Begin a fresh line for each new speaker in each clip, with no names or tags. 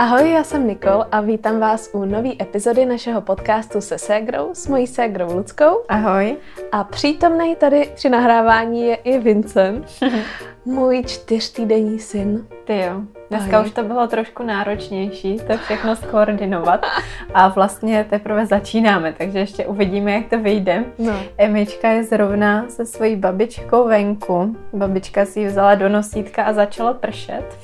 Ahoj, já jsem Nikol a vítám vás u nové epizody našeho podcastu se ségrou, s mojí ségrou Luckou.
Ahoj.
A přítomný tady při nahrávání je i Vincent, můj čtyřtýdenní syn.
Ty jo. Dneska Ahoj. už to bylo trošku náročnější, to všechno skoordinovat a vlastně teprve začínáme, takže ještě uvidíme, jak to vyjde. No. Emička je zrovna se svojí babičkou venku. Babička si ji vzala do nosítka a začalo pršet.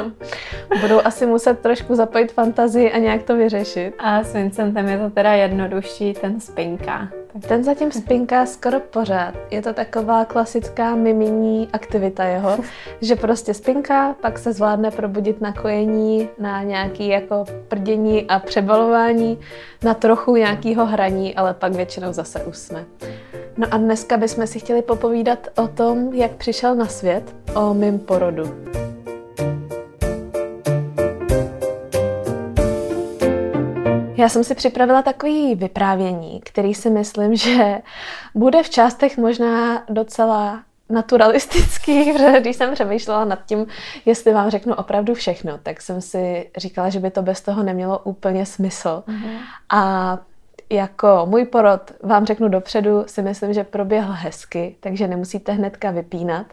Budou asi muset trošku zapojit fantazii a nějak to vyřešit.
A s Vincentem je to teda jednodušší, ten spinká.
Ten zatím spinká skoro pořád. Je to taková klasická mimení aktivita jeho, že prostě spinká, pak se zvládne probudit na kojení, na nějaký jako prdění a přebalování, na trochu nějakého hraní, ale pak většinou zase usne. No a dneska bychom si chtěli popovídat o tom, jak přišel na svět, o mým porodu. Já jsem si připravila takový vyprávění, který si myslím, že bude v částech možná docela naturalistický, protože když jsem přemýšlela nad tím, jestli vám řeknu opravdu všechno, tak jsem si říkala, že by to bez toho nemělo úplně smysl. Mm-hmm. A jako můj porod, vám řeknu dopředu, si myslím, že proběhl hezky, takže nemusíte hnedka vypínat,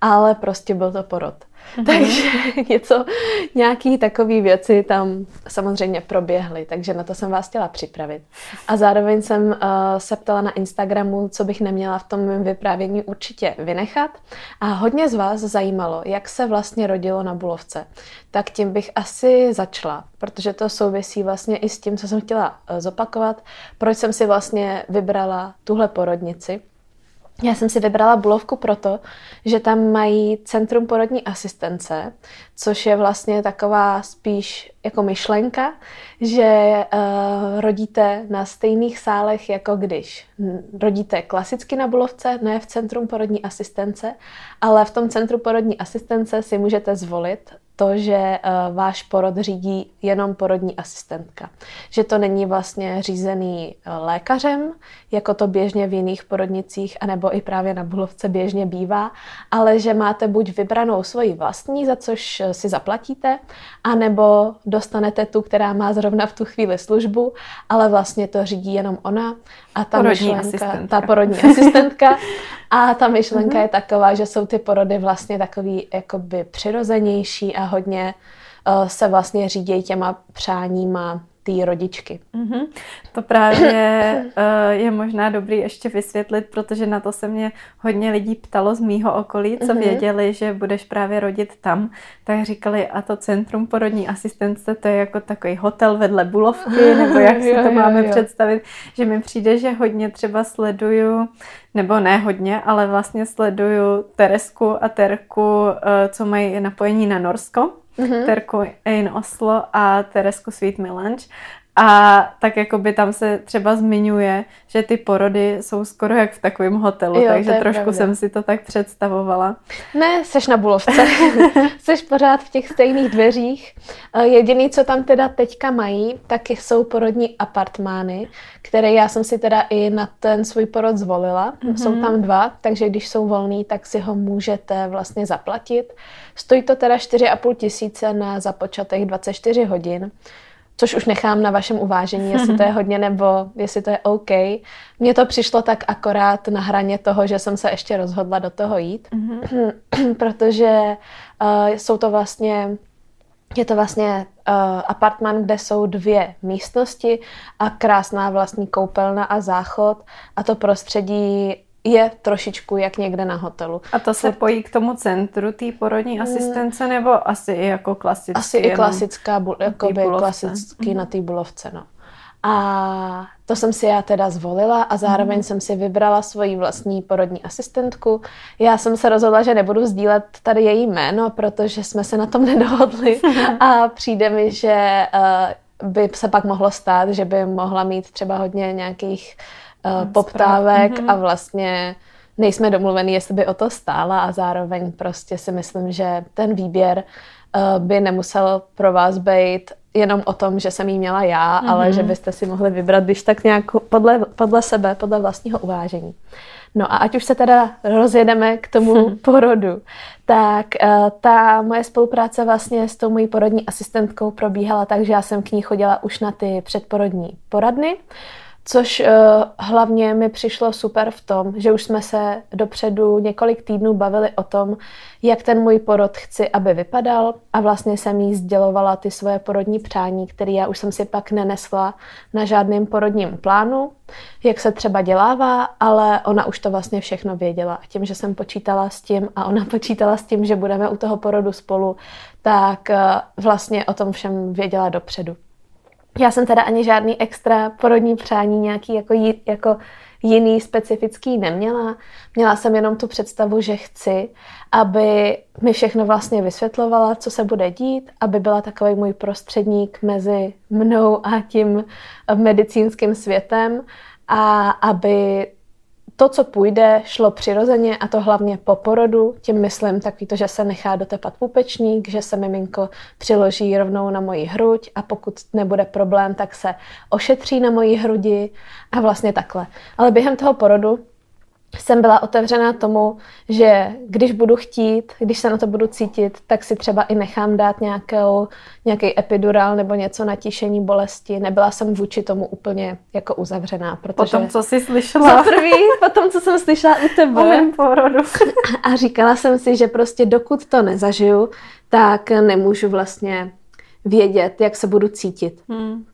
ale prostě byl to porod. Takže něco, nějaký takové věci tam samozřejmě proběhly, takže na to jsem vás chtěla připravit. A zároveň jsem uh, se ptala na Instagramu, co bych neměla v tom mém vyprávění určitě vynechat. A hodně z vás zajímalo, jak se vlastně rodilo na Bulovce. Tak tím bych asi začala, protože to souvisí vlastně i s tím, co jsem chtěla uh, zopakovat, proč jsem si vlastně vybrala tuhle porodnici. Já jsem si vybrala Bulovku proto, že tam mají Centrum porodní asistence, což je vlastně taková spíš jako myšlenka, že uh, rodíte na stejných sálech, jako když. Rodíte klasicky na Bulovce, ne v Centrum porodní asistence, ale v tom Centru porodní asistence si můžete zvolit to, že uh, váš porod řídí jenom porodní asistentka. Že to není vlastně řízený uh, lékařem, jako to běžně v jiných porodnicích, anebo i právě na Bulovce běžně bývá, ale že máte buď vybranou svoji vlastní, za což uh, si zaplatíte, anebo dostanete tu, která má zrovna v tu chvíli službu, ale vlastně to řídí jenom ona a ta porodní myšlenka, asistentka. ta porodní asistentka a ta myšlenka mm-hmm. je taková, že jsou ty porody vlastně takový jakoby přirozenější a hodně uh, se vlastně řídí těma přáníma té rodičky.
Mm-hmm. To právě uh, je možná dobrý ještě vysvětlit, protože na to se mě hodně lidí ptalo z mýho okolí, co mm-hmm. věděli, že budeš právě rodit tam, tak říkali, a to Centrum porodní asistence, to je jako takový hotel vedle Bulovky, nebo jak si to máme jo, jo. představit, že mi přijde, že hodně třeba sleduju, nebo ne hodně, ale vlastně sleduju Teresku a Terku, uh, co mají napojení na Norsko mm-hmm. Terku in Oslo a Teresku Sweet Melange. A tak jako by tam se třeba zmiňuje, že ty porody jsou skoro jak v takovém hotelu, jo, takže trošku pravda. jsem si to tak představovala.
Ne, seš na Bulovce. seš pořád v těch stejných dveřích. Eh, jediný, co tam teda teďka mají, tak jsou porodní apartmány, které já jsem si teda i na ten svůj porod zvolila. Mm-hmm. Jsou tam dva, takže když jsou volný, tak si ho můžete vlastně zaplatit. Stojí to teda 4,5 tisíce na započatých 24 hodin což už nechám na vašem uvážení, jestli to je hodně nebo jestli to je OK. Mně to přišlo tak akorát na hraně toho, že jsem se ještě rozhodla do toho jít, mm-hmm. protože uh, jsou to vlastně je to vlastně uh, apartman, kde jsou dvě místnosti a krásná vlastní koupelna a záchod a to prostředí je trošičku jak někde na hotelu.
A to se pojí k tomu centru té porodní mm. asistence, nebo asi i jako klasický?
Asi i klasická, jakoby klasický mm. na té bulovce, no. A to jsem si já teda zvolila a zároveň mm. jsem si vybrala svoji vlastní porodní asistentku. Já jsem se rozhodla, že nebudu sdílet tady její jméno, protože jsme se na tom nedohodli a přijde mi, že uh, by se pak mohlo stát, že by mohla mít třeba hodně nějakých uh, poptávek mm-hmm. a vlastně nejsme domluvený, jestli by o to stála a zároveň prostě si myslím, že ten výběr uh, by nemusel pro vás být jenom o tom, že jsem jí měla já, mm-hmm. ale že byste si mohli vybrat, když tak nějak podle, podle sebe, podle vlastního uvážení. No a ať už se teda rozjedeme k tomu porodu, tak uh, ta moje spolupráce vlastně s tou mojí porodní asistentkou probíhala tak, že já jsem k ní chodila už na ty předporodní poradny, Což uh, hlavně mi přišlo super v tom, že už jsme se dopředu několik týdnů bavili o tom, jak ten můj porod chci, aby vypadal a vlastně jsem jí sdělovala ty svoje porodní přání, které já už jsem si pak nenesla na žádném porodním plánu, jak se třeba dělává, ale ona už to vlastně všechno věděla. A tím, že jsem počítala s tím a ona počítala s tím, že budeme u toho porodu spolu, tak uh, vlastně o tom všem věděla dopředu. Já jsem teda ani žádný extra porodní přání nějaký jako, jako jiný specifický neměla. Měla jsem jenom tu představu, že chci, aby mi všechno vlastně vysvětlovala, co se bude dít, aby byla takový můj prostředník mezi mnou a tím medicínským světem a aby to, co půjde, šlo přirozeně a to hlavně po porodu. Tím myslím takový to, že se nechá dotepat pupečník, že se miminko přiloží rovnou na moji hruď a pokud nebude problém, tak se ošetří na moji hrudi a vlastně takhle. Ale během toho porodu jsem byla otevřená tomu, že když budu chtít, když se na to budu cítit, tak si třeba i nechám dát nějakou, nějaký epidural nebo něco na tišení bolesti. Nebyla jsem vůči tomu úplně jako uzavřená. Protože
potom, co jsi slyšela.
Za prvý, potom, co jsem slyšela u tebe.
O mém porodu.
A říkala jsem si, že prostě dokud to nezažiju, tak nemůžu vlastně vědět, jak se budu cítit. Hmm.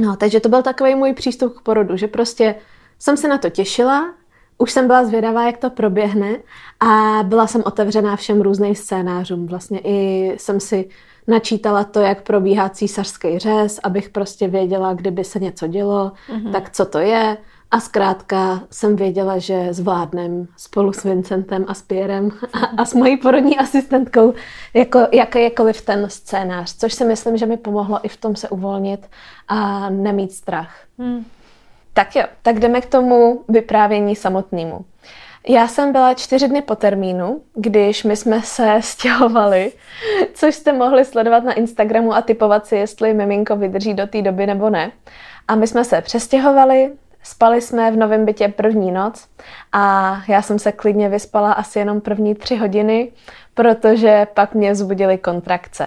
No, takže to byl takový můj přístup k porodu, že prostě jsem se na to těšila, už jsem byla zvědavá, jak to proběhne a byla jsem otevřená všem různým scénářům. Vlastně i jsem si načítala to, jak probíhá císařský řez, abych prostě věděla, kdyby se něco dělo, mm-hmm. tak co to je. A zkrátka jsem věděla, že zvládnem spolu s Vincentem a s Pierrem a, a s mojí porodní asistentkou jako, jakýkoliv ten scénář, což si myslím, že mi pomohlo i v tom se uvolnit a nemít strach. Mm. Tak jo, tak jdeme k tomu vyprávění samotnému. Já jsem byla čtyři dny po termínu, když my jsme se stěhovali, což jste mohli sledovat na Instagramu a typovat si, jestli miminko vydrží do té doby nebo ne. A my jsme se přestěhovali, spali jsme v novém bytě první noc a já jsem se klidně vyspala asi jenom první tři hodiny, protože pak mě zbudily kontrakce.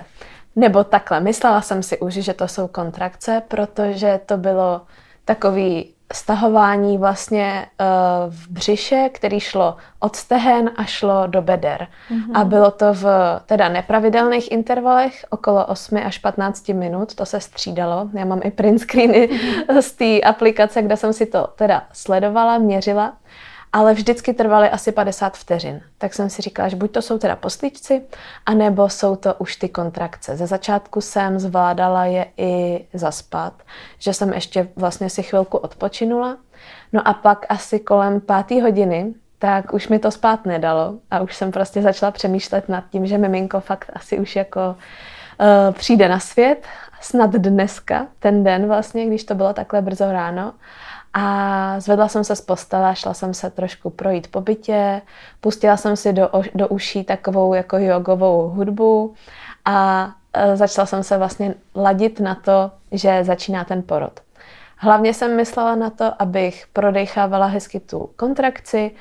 Nebo takhle, myslela jsem si už, že to jsou kontrakce, protože to bylo takový stahování vlastně uh, v břiše, který šlo od stehen a šlo do beder. Mm-hmm. A bylo to v teda nepravidelných intervalech, okolo 8 až 15 minut, to se střídalo. Já mám i print screeny mm-hmm. z té aplikace, kde jsem si to teda sledovala, měřila ale vždycky trvaly asi 50 vteřin. Tak jsem si říkala, že buď to jsou teda poslíčci, anebo jsou to už ty kontrakce. Ze začátku jsem zvládala je i zaspat, že jsem ještě vlastně si chvilku odpočinula. No a pak asi kolem páté hodiny, tak už mi to spát nedalo a už jsem prostě začala přemýšlet nad tím, že miminko fakt asi už jako uh, přijde na svět, snad dneska, ten den vlastně, když to bylo takhle brzo ráno. A zvedla jsem se z postele, šla jsem se trošku projít po bytě, pustila jsem si do, do uší takovou jako jogovou hudbu a e, začala jsem se vlastně ladit na to, že začíná ten porod. Hlavně jsem myslela na to, abych prodechávala hezky tu kontrakci,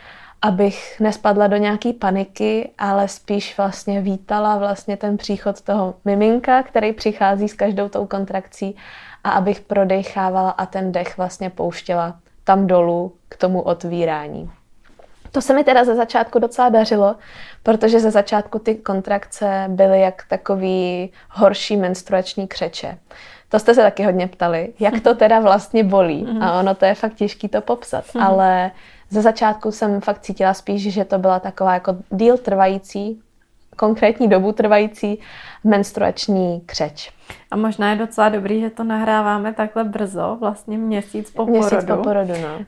abych nespadla do nějaký paniky, ale spíš vlastně vítala vlastně ten příchod toho miminka, který přichází s každou tou kontrakcí a abych prodechávala a ten dech vlastně pouštěla tam dolů k tomu otvírání. To se mi teda ze začátku docela dařilo, protože ze začátku ty kontrakce byly jak takový horší menstruační křeče. To jste se taky hodně ptali, jak to teda vlastně bolí. Mhm. A ono to je fakt těžké to popsat, mhm. ale ze začátku jsem fakt cítila spíš, že to byla taková jako díl trvající, konkrétní dobu trvající menstruační křeč.
A možná je docela dobrý, že to nahráváme takhle brzo, vlastně měsíc po měsíc porodu.
po porodu, no. Uh,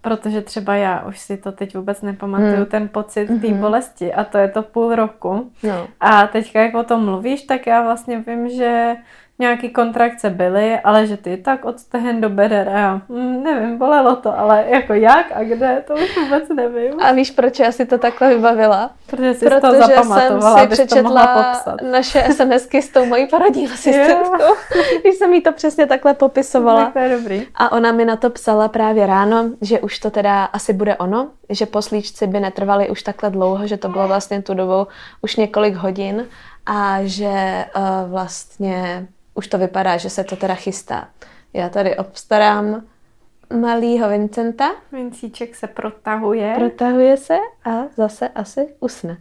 protože třeba já už si to teď vůbec nepamatuju, hmm. ten pocit té hmm. bolesti a to je to půl roku. No. A teďka, jak o tom mluvíš, tak já vlastně vím, že nějaký kontrakce byly, ale že ty tak od stehen do beder a já, hm, nevím, bolelo to, ale jako jak a kde, to už vůbec nevím.
A víš, proč já si to takhle vybavila?
Protože jsi Protože to zapamatovala, jsem si přečetla
to naše SMSky s tou mojí porodní asistentkou, když jsem jí to přesně takhle popisovala.
Tak to je dobrý.
A ona mi na to psala právě ráno, že už to teda asi bude ono, že poslíčci by netrvali už takhle dlouho, že to bylo vlastně tu dobu už několik hodin a že uh, vlastně už to vypadá, že se to teda chystá. Já tady obstarám malýho Vincenta.
Vincíček se protahuje.
Protahuje se a zase asi usne.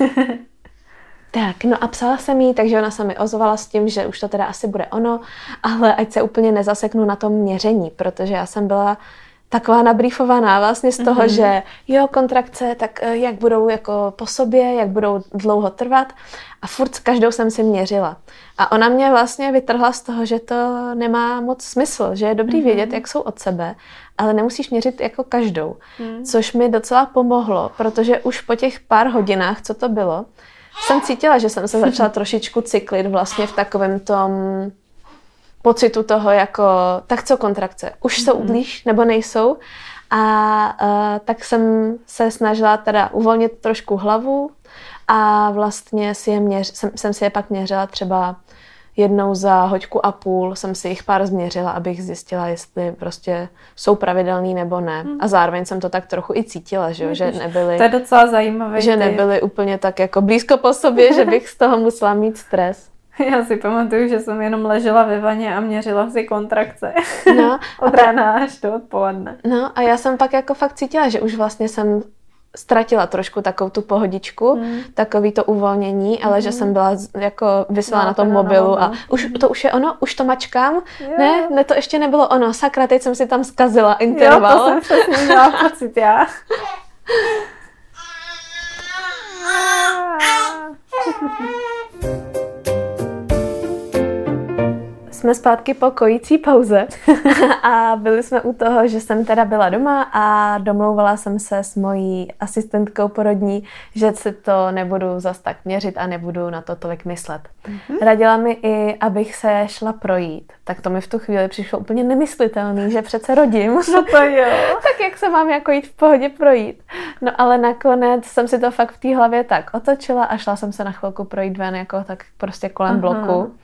tak, no a psala jsem jí, takže ona se mi ozvala s tím, že už to teda asi bude ono, ale ať se úplně nezaseknu na tom měření, protože já jsem byla taková nabrýfovaná vlastně z toho, mm-hmm. že jo, kontrakce, tak eh, jak budou jako po sobě, jak budou dlouho trvat a furt s každou jsem si měřila. A ona mě vlastně vytrhla z toho, že to nemá moc smysl, že je dobrý mm-hmm. vědět, jak jsou od sebe, ale nemusíš měřit jako každou. Mm. Což mi docela pomohlo, protože už po těch pár hodinách, co to bylo, jsem cítila, že jsem se začala trošičku cyklit vlastně v takovém tom pocitu toho jako, tak co kontrakce, už jsou mm-hmm. blíž nebo nejsou. A uh, tak jsem se snažila teda uvolnit trošku hlavu a vlastně si je měř, jsem, jsem si je pak měřila třeba jednou za hoďku a půl jsem si jich pár změřila, abych zjistila, jestli prostě jsou pravidelný nebo ne. Hmm. A zároveň jsem to tak trochu i cítila, že, jo, že nebyly...
To je docela zajímavé.
Že nebyly úplně tak jako blízko po sobě, že bych z toho musela mít stres.
Já si pamatuju, že jsem jenom ležela ve vaně a měřila si kontrakce. No, Od rána až do odpoledne.
No a já jsem pak jako fakt cítila, že už vlastně jsem ztratila trošku takovou tu pohodičku, mm. takový to uvolnění, ale mm. že jsem byla jako vysela no, na tom mobilu a už to už je ono, už to mačkám. Jo. Ne, ne, to ještě nebylo ono. Sakra, teď jsem si tam zkazila interval.
Jo, to jsem přesně měla pocit já.
jsme zpátky po kojící pauze a byli jsme u toho, že jsem teda byla doma a domlouvala jsem se s mojí asistentkou porodní, že si to nebudu zas tak měřit a nebudu na to tolik myslet. Mm-hmm. Radila mi i, abych se šla projít. Tak to mi v tu chvíli přišlo úplně nemyslitelný, že přece rodím.
No to jo.
tak jak se mám jako jít v pohodě projít. No ale nakonec jsem si to fakt v té hlavě tak otočila a šla jsem se na chvilku projít ven jako tak prostě kolem Aha. bloku.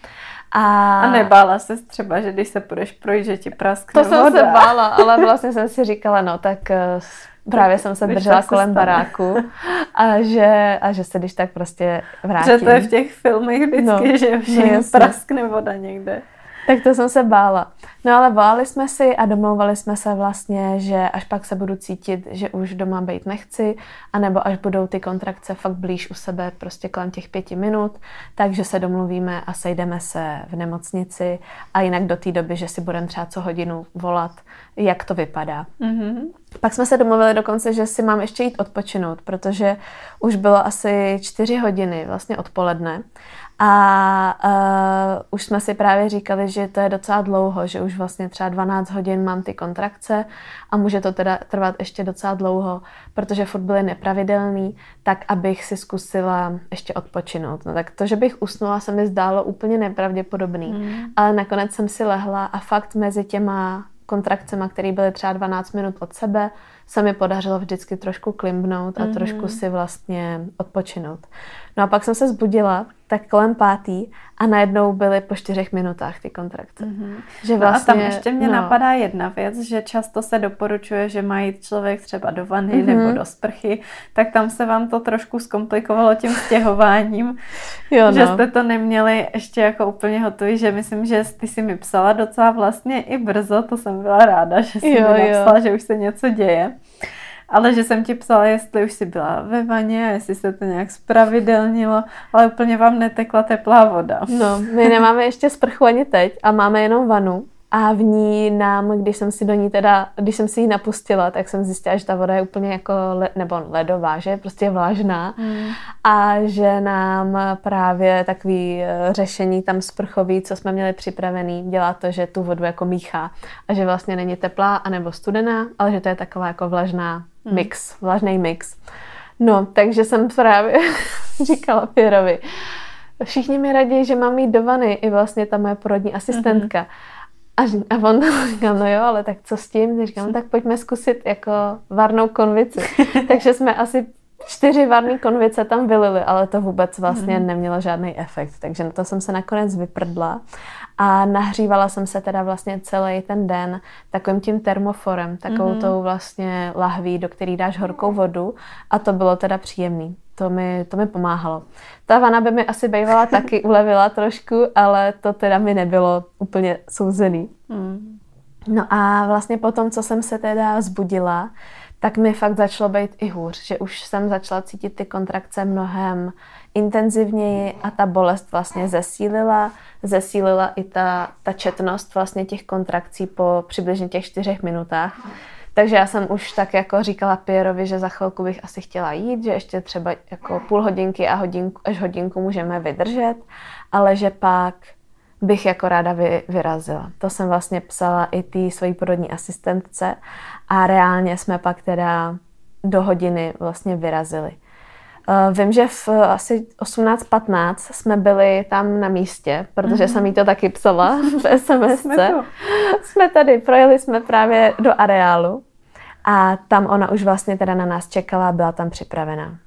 A... a nebála se třeba, že když se půjdeš projít, že ti praskne
To voda. jsem se bála, ale vlastně jsem si říkala, no tak uh, právě jsem se držela kolem stane. baráku a že, a že se když tak prostě vrátím.
Že to je v těch filmech vždycky, no, že všem no praskne voda někde.
Tak to jsem se bála. No ale volali jsme si a domlouvali jsme se vlastně, že až pak se budu cítit, že už doma být nechci, anebo až budou ty kontrakce fakt blíž u sebe, prostě kolem těch pěti minut, takže se domluvíme a sejdeme se v nemocnici a jinak do té doby, že si budeme třeba co hodinu volat, jak to vypadá. Mm-hmm. Pak jsme se domluvili dokonce, že si mám ještě jít odpočinout, protože už bylo asi čtyři hodiny vlastně odpoledne a uh, už jsme si právě říkali, že to je docela dlouho, že už vlastně třeba 12 hodin mám ty kontrakce a může to teda trvat ještě docela dlouho, protože furt byly nepravidelný, tak abych si zkusila ještě odpočinout. No tak to, že bych usnula, se mi zdálo úplně nepravděpodobný, mm. ale nakonec jsem si lehla a fakt mezi těma kontrakcemi, které byly třeba 12 minut od sebe, se mi podařilo vždycky trošku klimbnout a mm-hmm. trošku si vlastně odpočinout. No a pak jsem se zbudila tak kolem pátý a najednou byly po čtyřech minutách ty kontrakce. Mm-hmm.
Že vlastně, no a tam vlastně, ještě mě no. napadá jedna věc, že často se doporučuje, že mají člověk třeba do vany mm-hmm. nebo do sprchy, tak tam se vám to trošku zkomplikovalo tím stěhováním, jo, no. že jste to neměli ještě jako úplně hotový, že myslím, že ty si mi psala docela vlastně i brzo, to jsem byla ráda, že jsi jo, mi napsala, jo. že už se něco děje. Ale že jsem ti psala, jestli už jsi byla ve vaně, jestli se to nějak spravidelnilo, ale úplně vám netekla teplá voda.
No, my nemáme ještě sprchu ani teď a máme jenom vanu. A v ní nám, když jsem si do ní teda, když jsem si ji napustila, tak jsem zjistila, že ta voda je úplně jako, le, nebo ledová, že je prostě vlažná. Mm. A že nám právě takový eh, řešení tam sprchový, co jsme měli připravený, dělá to, že tu vodu jako míchá. A že vlastně není teplá anebo studená, ale že to je taková jako vlažná. Mix, vlažný mix. No, takže jsem právě říkala Pěrovi, všichni mi radí, že mám jít do vany, i vlastně ta moje porodní asistentka. Mm-hmm. A, a on říkal, no jo, ale tak co s tím? Říkám, no tak pojďme zkusit jako varnou konvici. Takže jsme asi čtyři varné konvice tam vylili, ale to vůbec vlastně mm. nemělo žádný efekt. Takže na to jsem se nakonec vyprdla a nahřívala jsem se teda vlastně celý ten den takovým tím termoforem, takovou mm. tou vlastně lahví, do který dáš horkou vodu a to bylo teda příjemný. To mi, to mi pomáhalo. Ta vana by mi asi bývala taky ulevila trošku, ale to teda mi nebylo úplně souzený. Mm. No a vlastně potom, co jsem se teda zbudila, tak mi fakt začalo být i hůř, že už jsem začala cítit ty kontrakce mnohem intenzivněji a ta bolest vlastně zesílila. Zesílila i ta, ta četnost vlastně těch kontrakcí po přibližně těch čtyřech minutách. Takže já jsem už tak jako říkala Pierovi, že za chvilku bych asi chtěla jít, že ještě třeba jako půl hodinky a hodinku, až hodinku můžeme vydržet, ale že pak bych jako ráda vy, vyrazila. To jsem vlastně psala i té svojí porodní asistentce a reálně jsme pak teda do hodiny vlastně vyrazili. Uh, vím, že v asi 18.15 jsme byli tam na místě, protože mm-hmm. jsem jí to taky psala v SMS. jsme, jsme tady, projeli jsme právě do areálu a tam ona už vlastně teda na nás čekala a byla tam připravená.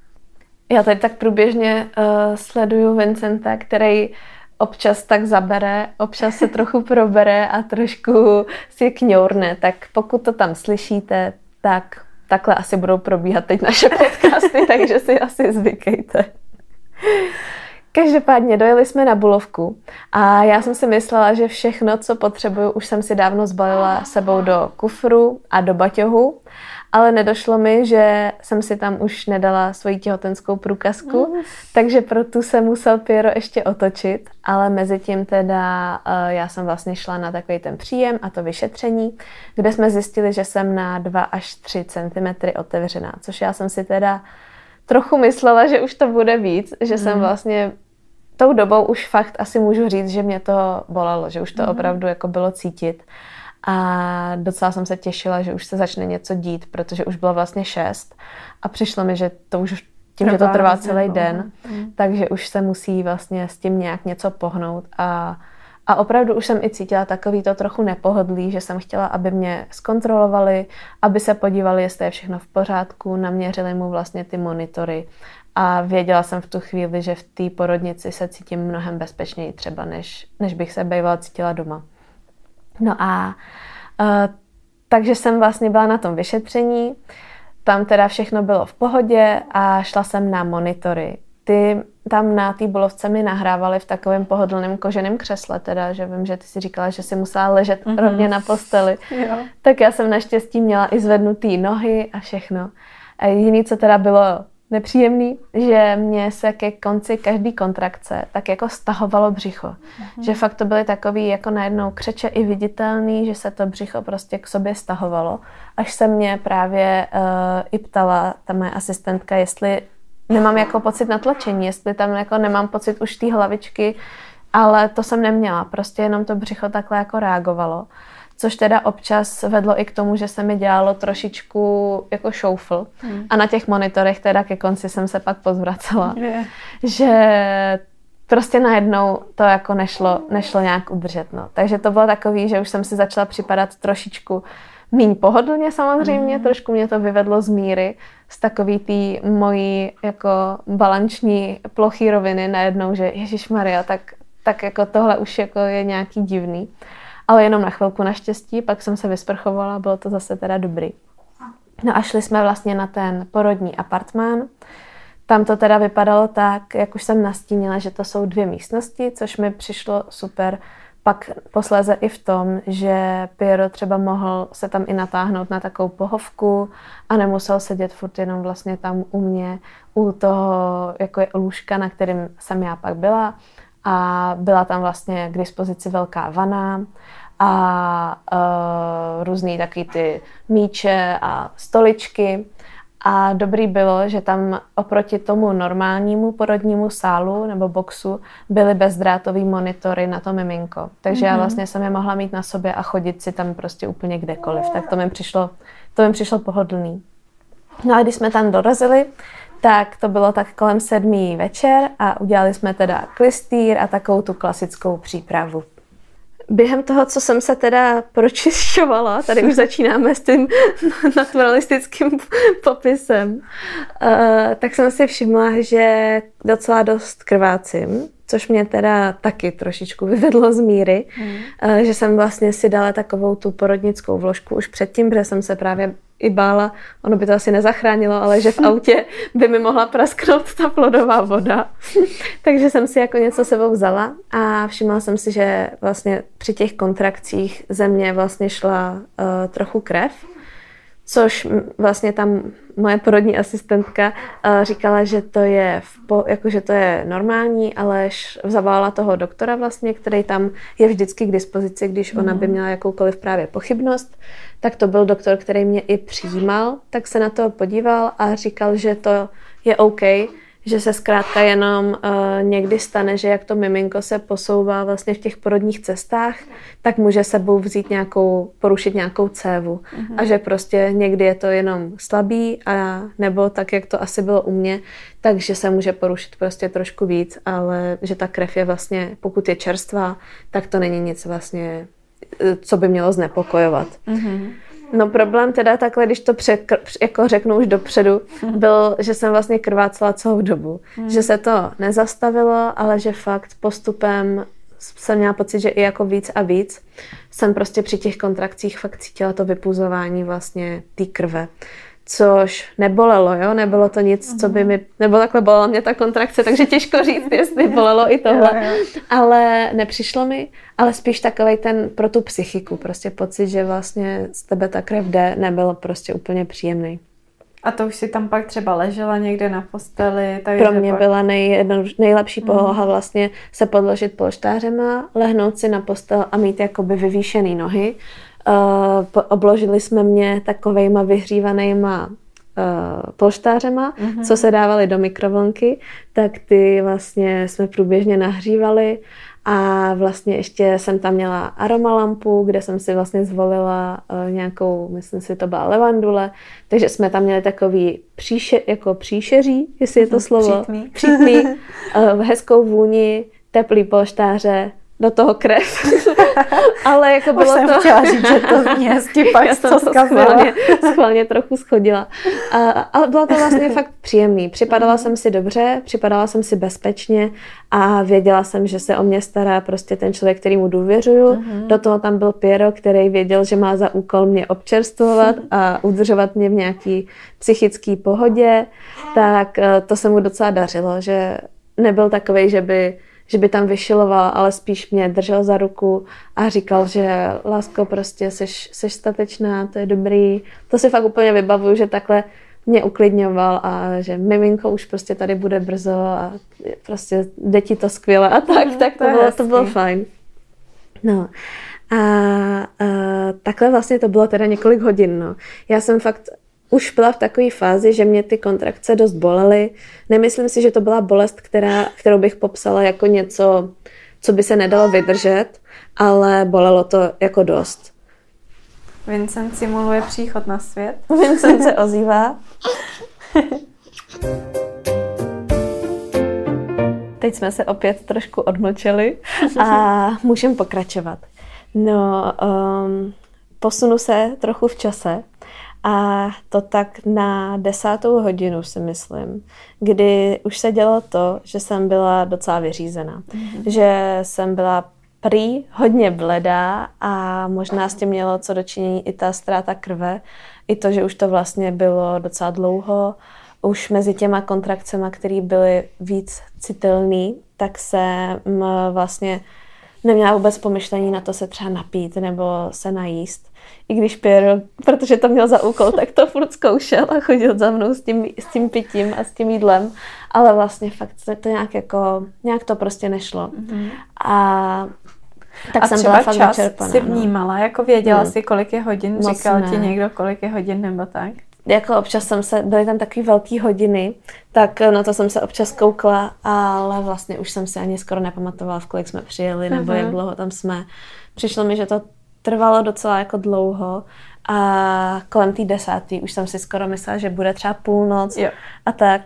Já tady tak průběžně uh, sleduju Vincenta, který občas tak zabere, občas se trochu probere a trošku si kňourne. Tak pokud to tam slyšíte, tak takhle asi budou probíhat teď naše podcasty, takže si asi zvykejte. Každopádně dojeli jsme na Bulovku a já jsem si myslela, že všechno, co potřebuju, už jsem si dávno zbalila sebou do kufru a do baťohu ale nedošlo mi, že jsem si tam už nedala svoji těhotenskou průkazku, mm. takže pro tu se musel Piero ještě otočit, ale mezi tím teda uh, já jsem vlastně šla na takový ten příjem a to vyšetření, kde jsme zjistili, že jsem na 2 až 3 cm otevřená, což já jsem si teda trochu myslela, že už to bude víc, že mm. jsem mhm. vlastně tou dobou už fakt asi můžu říct, že mě to bolelo, že už to mm. opravdu jako bylo cítit. A docela jsem se těšila, že už se začne něco dít, protože už bylo vlastně šest a přišlo mi, že to už tím, Trvá, že to trvá celý den, mm. takže už se musí vlastně s tím nějak něco pohnout a a opravdu už jsem i cítila takový to trochu nepohodlí, že jsem chtěla, aby mě zkontrolovali, aby se podívali, jestli je všechno v pořádku, naměřili mu vlastně ty monitory a věděla jsem v tu chvíli, že v té porodnici se cítím mnohem bezpečněji třeba, než, než bych se bývala cítila doma. No a uh, takže jsem vlastně byla na tom vyšetření, tam teda všechno bylo v pohodě a šla jsem na monitory. Ty tam na té bolovce mi nahrávali v takovém pohodlném koženém křesle, teda, že vím, že ty si říkala, že si musela ležet mm-hmm. rovně na posteli. Jo. Tak já jsem naštěstí měla i zvednutý nohy a všechno. A jediné, co teda bylo nepříjemný, že mě se ke konci každé kontrakce tak jako stahovalo břicho. Mm-hmm. Že fakt to byly takový jako najednou křeče i viditelný, že se to břicho prostě k sobě stahovalo. Až se mě právě uh, i ptala ta moje asistentka, jestli nemám jako pocit natlačení, jestli tam jako nemám pocit už té hlavičky, ale to jsem neměla. Prostě jenom to břicho takhle jako reagovalo což teda občas vedlo i k tomu, že se mi dělalo trošičku jako šoufl. Hmm. A na těch monitorech teda ke konci jsem se pak pozvracela, yeah. že prostě najednou to jako nešlo, nešlo nějak udržet. No. Takže to bylo takový, že už jsem si začala připadat trošičku míň pohodlně samozřejmě, mm. trošku mě to vyvedlo z míry, z takový té mojí jako balanční plochý roviny najednou, že Ježíš Maria, tak, tak jako tohle už jako je nějaký divný ale jenom na chvilku naštěstí, pak jsem se vysprchovala, bylo to zase teda dobrý. No a šli jsme vlastně na ten porodní apartmán. Tam to teda vypadalo tak, jak už jsem nastínila, že to jsou dvě místnosti, což mi přišlo super. Pak posléze i v tom, že Piero třeba mohl se tam i natáhnout na takovou pohovku a nemusel sedět furt jenom vlastně tam u mě, u toho jako je lůžka, na kterým jsem já pak byla. A byla tam vlastně k dispozici velká vana a uh, různý taky ty míče a stoličky. A dobrý bylo, že tam oproti tomu normálnímu porodnímu sálu nebo boxu byly bezdrátový monitory na to miminko. Takže mm-hmm. já mhm. vlastně jsem je mohla mít na sobě a chodit si tam prostě úplně kdekoliv. Tak to mi přišlo, to mi přišlo pohodlný. No a když jsme tam dorazili, tak to bylo tak kolem sedmý večer a udělali jsme teda klistýr a takovou tu klasickou přípravu. Během toho, co jsem se teda pročišťovala, tady už začínáme s tím naturalistickým popisem, uh, tak jsem si všimla, že docela dost krvácím, což mě teda taky trošičku vyvedlo z míry, mm. že jsem vlastně si dala takovou tu porodnickou vložku už předtím, protože jsem se právě i bála, ono by to asi nezachránilo, ale že v autě by mi mohla prasknout ta plodová voda. Takže jsem si jako něco sebou vzala a všimla jsem si, že vlastně při těch kontrakcích ze mě vlastně šla uh, trochu krev což vlastně tam moje porodní asistentka uh, říkala, že to je v po, jako, že to je normální, ale zavolala toho doktora vlastně, který tam je vždycky k dispozici, když ona by mhm. měla jakoukoliv právě pochybnost, tak to byl doktor, který mě i přijímal, tak se na to podíval a říkal, že to je OK, že se zkrátka jenom uh, někdy stane, že jak to miminko se posouvá vlastně v těch porodních cestách, tak může sebou vzít nějakou, porušit nějakou cévu. Mm-hmm. A že prostě někdy je to jenom slabý, a nebo tak, jak to asi bylo u mě, takže se může porušit prostě trošku víc, ale že ta krev je vlastně, pokud je čerstvá, tak to není nic vlastně, eh, co by mělo znepokojovat. Mm-hmm. No problém teda takhle, když to překr, jako řeknu už dopředu, byl, že jsem vlastně krvácela celou dobu. Hmm. Že se to nezastavilo, ale že fakt postupem jsem měla pocit, že i jako víc a víc jsem prostě při těch kontrakcích fakt cítila to vypuzování vlastně té krve což nebolelo, jo, nebylo to nic, co by mi, nebo takhle bolela mě ta kontrakce, takže těžko říct, jestli bolelo i tohle, ale nepřišlo mi, ale spíš takovej ten pro tu psychiku, prostě pocit, že vlastně z tebe ta krev jde, nebyl prostě úplně příjemný.
A to už si tam pak třeba ležela někde na posteli?
Takže Pro mě pak... byla nej, nejlepší poloha vlastně se podložit polštářema, lehnout si na postel a mít jakoby vyvýšený nohy Uh, obložili jsme mě takovejma vyhřívanýma uh, polštářema, mm-hmm. co se dávaly do mikrovlnky, tak ty vlastně jsme průběžně nahřívali a vlastně ještě jsem tam měla aromalampu, kde jsem si vlastně zvolila uh, nějakou, myslím si, to byla levandule, takže jsme tam měli takový příše, jako příšeří, jestli je to mhm, slovo.
Přítmý.
Přítmý, uh, hezkou vůni, teplý polštáře, do toho krev. Ale jako bylo
jsem
to...
chtěla říct, že to hezky, pak Já jsem to schválně,
schválně trochu schodila. A, ale bylo to vlastně fakt příjemný. Připadala jsem si dobře, připadala jsem si bezpečně a věděla jsem, že se o mě stará prostě ten člověk, který mu důvěřuju. Uh-huh. Do toho tam byl Piero, který věděl, že má za úkol mě občerstvovat a udržovat mě v nějaký psychické pohodě. Tak eh, to se mu docela dařilo, že nebyl takový, že by že by tam vyšiloval, ale spíš mě držel za ruku a říkal, že lásko, prostě seš, seš statečná, to je dobrý. To si fakt úplně vybavuju, že takhle mě uklidňoval a že miminko už prostě tady bude brzo a prostě jde ti to skvěle a tak, mm, tak to, to, bylo, to bylo fajn. No. A, a takhle vlastně to bylo teda několik hodin. No. Já jsem fakt už byla v takové fázi, že mě ty kontrakce dost bolely. Nemyslím si, že to byla bolest, která, kterou bych popsala jako něco, co by se nedalo vydržet, ale bolelo to jako dost.
Vincent simuluje příchod na svět.
Vincent se ozývá. Teď jsme se opět trošku odmlčeli a můžeme pokračovat. No, um, posunu se trochu v čase a to tak na desátou hodinu si myslím, kdy už se dělo to, že jsem byla docela vyřízená. Mm-hmm. Že jsem byla prý hodně bledá a možná s tím mělo co dočinění i ta ztráta krve, i to, že už to vlastně bylo docela dlouho. Už mezi těma kontrakcemi, které byly víc citelné, tak se vlastně neměla vůbec pomyšlení na to se třeba napít nebo se najíst i když Pierre, protože to měl za úkol, tak to furt zkoušel a chodil za mnou s tím, s tím pitím a s tím jídlem, ale vlastně fakt to nějak jako, nějak to prostě nešlo. Mm-hmm. A
tak a jsem byla fakt čas si no. vnímala, no. jako věděla no. si, kolik je hodin, Moc říkal ne. ti někdo, kolik je hodin nebo tak?
Jako občas jsem se, byly tam takové velké hodiny, tak na to jsem se občas koukla, ale vlastně už jsem se ani skoro nepamatovala, v kolik jsme přijeli, nebo uh-huh. jak dlouho tam jsme. Přišlo mi, že to trvalo docela jako dlouho a kolem té desátý už jsem si skoro myslela, že bude třeba půlnoc jo. a tak.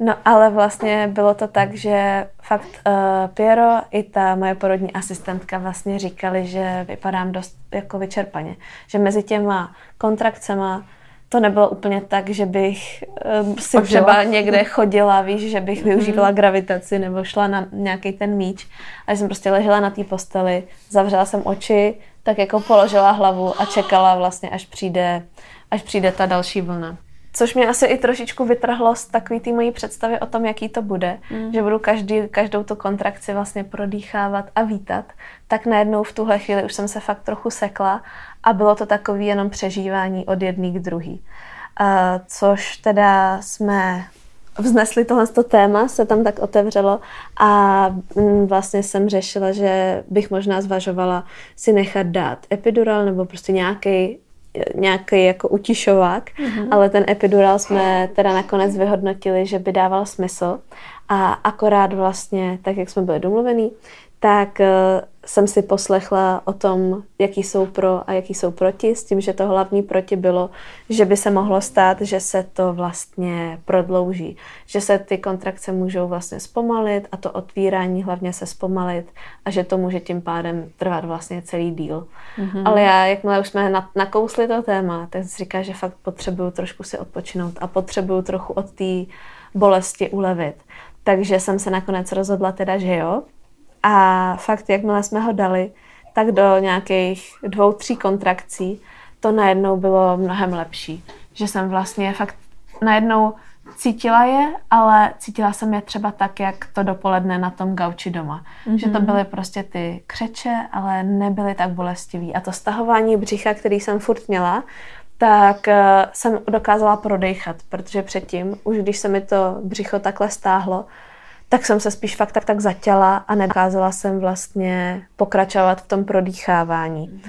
No ale vlastně bylo to tak, že fakt uh, Piero i ta moje porodní asistentka vlastně říkali, že vypadám dost jako vyčerpaně. Že mezi těma kontrakcema to nebylo úplně tak, že bych um, si Ožila. třeba někde chodila, víš, že bych využívala gravitaci nebo šla na nějaký ten míč. A jsem prostě ležela na té posteli, zavřela jsem oči, tak jako položila hlavu a čekala vlastně, až přijde, až přijde ta další vlna. Což mě asi i trošičku vytrhlo z takový té mojí představy o tom, jaký to bude. Mm. Že budu každý, každou tu kontrakci vlastně prodýchávat a vítat. Tak najednou v tuhle chvíli už jsem se fakt trochu sekla a bylo to takový jenom přežívání od jedné k druhý. Uh, což teda jsme vznesli tohle téma, se tam tak otevřelo a mm, vlastně jsem řešila, že bych možná zvažovala si nechat dát epidural nebo prostě nějaký nějaký jako utišovák, mm-hmm. ale ten epidural jsme teda nakonec vyhodnotili, že by dával smysl a akorát vlastně, tak jak jsme byli domluvení, tak jsem si poslechla o tom, jaký jsou pro a jaký jsou proti, s tím, že to hlavní proti bylo, že by se mohlo stát, že se to vlastně prodlouží, že se ty kontrakce můžou vlastně zpomalit a to otvírání hlavně se zpomalit a že to může tím pádem trvat vlastně celý díl. Mm-hmm. Ale já, jakmile už jsme nakousli to téma, tak si říká, že fakt potřebuju trošku si odpočinout a potřebuju trochu od té bolesti ulevit. Takže jsem se nakonec rozhodla teda, že jo, a fakt, jakmile jsme ho dali, tak do nějakých dvou, tří kontrakcí to najednou bylo mnohem lepší. Že jsem vlastně fakt najednou cítila je, ale cítila jsem je třeba tak, jak to dopoledne na tom gauči doma. Mm-hmm. Že to mhm. byly prostě ty křeče, ale nebyly tak bolestivý. A to stahování břicha, který jsem furt měla, tak uh, jsem dokázala prodejchat, protože předtím, už když se mi to břicho takhle stáhlo, tak jsem se spíš fakt tak, tak zatěla a nedokázala jsem vlastně pokračovat v tom prodýchávání.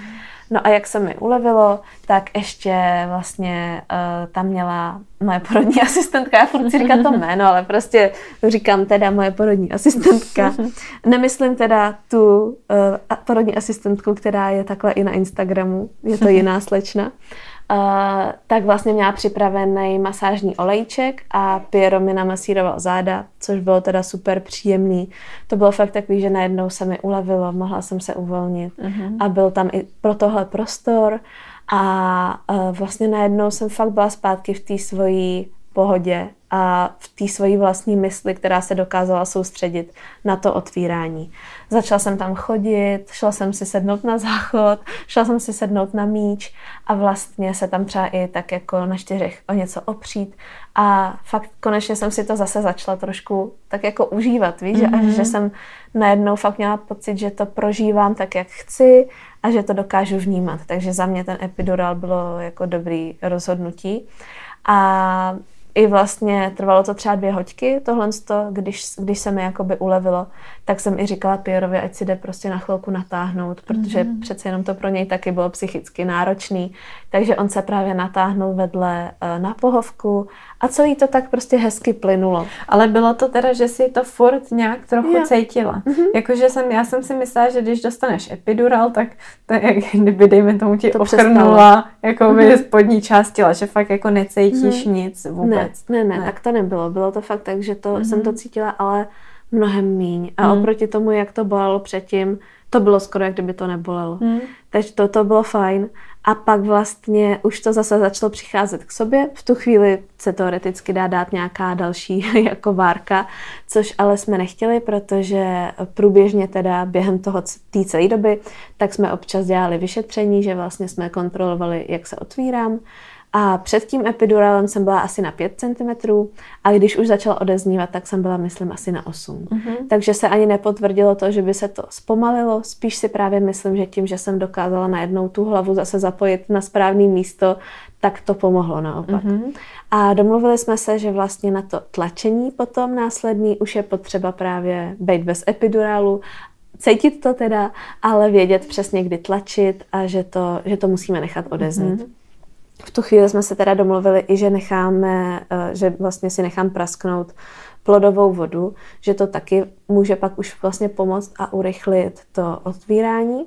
No a jak se mi ulevilo, tak ještě vlastně uh, tam měla moje porodní asistentka, já furt si říkám to jméno, ale prostě říkám teda moje porodní asistentka. Nemyslím teda tu uh, porodní asistentku, která je takhle i na Instagramu, je to jiná slečna. Uh, tak vlastně měla připravený masážní olejček a Piero mi namasíroval záda, což bylo teda super příjemný. To bylo fakt takový, že najednou se mi ulevilo, mohla jsem se uvolnit uh-huh. a byl tam i pro tohle prostor a uh, vlastně najednou jsem fakt byla zpátky v té svojí pohodě a v té svojí vlastní mysli, která se dokázala soustředit na to otvírání. Začala jsem tam chodit, šla jsem si sednout na záchod, šla jsem si sednout na míč a vlastně se tam třeba i tak jako na čtyřech o něco opřít a fakt konečně jsem si to zase začala trošku tak jako užívat, víš, mm-hmm. a že jsem najednou fakt měla pocit, že to prožívám tak, jak chci a že to dokážu vnímat. Takže za mě ten epidural bylo jako dobrý rozhodnutí. A i vlastně trvalo to třeba dvě hoďky, tohle, když, když se mi jakoby ulevilo, tak jsem i říkala Pierovi, ať si jde prostě na chvilku natáhnout, protože mm-hmm. přece jenom to pro něj taky bylo psychicky náročný. Takže on se právě natáhnul vedle uh, na pohovku a celý to tak prostě hezky plynulo.
Ale bylo to teda, že si to furt nějak trochu jo. cítila. Mm-hmm. Jakože jsem, já jsem si myslela, že když dostaneš epidural, tak to je jak kdyby, dejme tomu, ti to ochrnula jako mm-hmm. spodní část těla, že fakt jako necítíš mm-hmm. nic vůbec.
Ne, ne, ne, ne, tak to nebylo. Bylo to fakt tak, že to mm-hmm. jsem to cítila, ale mnohem míň. A mm. oproti tomu, jak to bolelo předtím, to bylo skoro, jak kdyby to nebolelo. Mm. Takže to, to bylo fajn. A pak vlastně už to zase začalo přicházet k sobě. V tu chvíli se teoreticky dá dát nějaká další jako várka, což ale jsme nechtěli, protože průběžně teda během toho té celé doby, tak jsme občas dělali vyšetření, že vlastně jsme kontrolovali, jak se otvírám, a před tím epidurálem jsem byla asi na 5 cm a když už začal odeznívat, tak jsem byla, myslím, asi na 8. Mm-hmm. Takže se ani nepotvrdilo to, že by se to zpomalilo. Spíš si právě myslím, že tím, že jsem dokázala najednou tu hlavu zase zapojit na správné místo, tak to pomohlo naopak. Mm-hmm. A domluvili jsme se, že vlastně na to tlačení potom následný už je potřeba právě být bez epidurálu cítit to teda, ale vědět přesně, kdy tlačit a že to, že to musíme nechat odeznít. Mm-hmm. V tu chvíli jsme se teda domluvili i, že necháme, eh, že vlastně si nechám prasknout plodovou vodu, že to taky může pak už vlastně pomoct a urychlit to otvírání.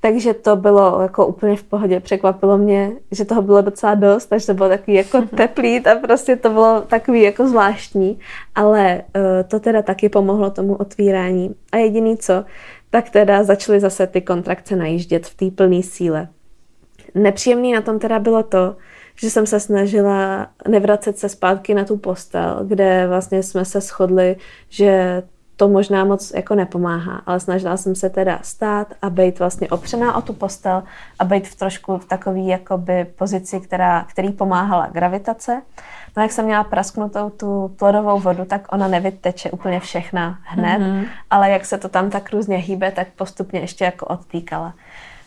takže to bylo jako úplně v pohodě. Překvapilo mě, že toho bylo docela dost, takže to bylo takový jako teplý a prostě to bylo takový jako zvláštní, ale uh, to teda taky pomohlo tomu otvírání. A jediný co, tak teda začaly zase ty kontrakce najíždět v té plné síle. Nepříjemný na tom teda bylo to, že jsem se snažila nevracet se zpátky na tu postel, kde vlastně jsme se shodli, že to možná moc jako nepomáhá, ale snažila jsem se teda stát a být vlastně opřená o tu postel a být v trošku v takový jakoby pozici, která, který pomáhala gravitace. No jak jsem měla prasknutou tu plodovou vodu, tak ona nevyteče úplně všechna hned, mm-hmm. ale jak se to tam tak různě hýbe, tak postupně ještě jako odtýkala.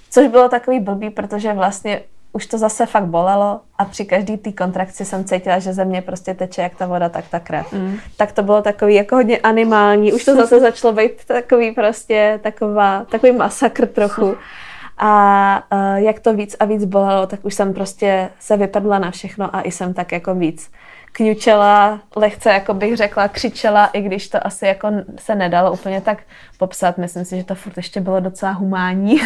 Což bylo takový blbý, protože vlastně už to zase fakt bolelo a při každý té kontrakci jsem cítila, že ze mě prostě teče jak ta voda, tak ta krev. Mm. Tak to bylo takový jako hodně animální. Už to zase začalo být takový prostě taková, takový masakr trochu. A uh, jak to víc a víc bolelo, tak už jsem prostě se vypadla na všechno a i jsem tak jako víc kňučela, lehce, jako bych řekla, křičela, i když to asi jako se nedalo úplně tak popsat. Myslím si, že to furt ještě bylo docela humánní.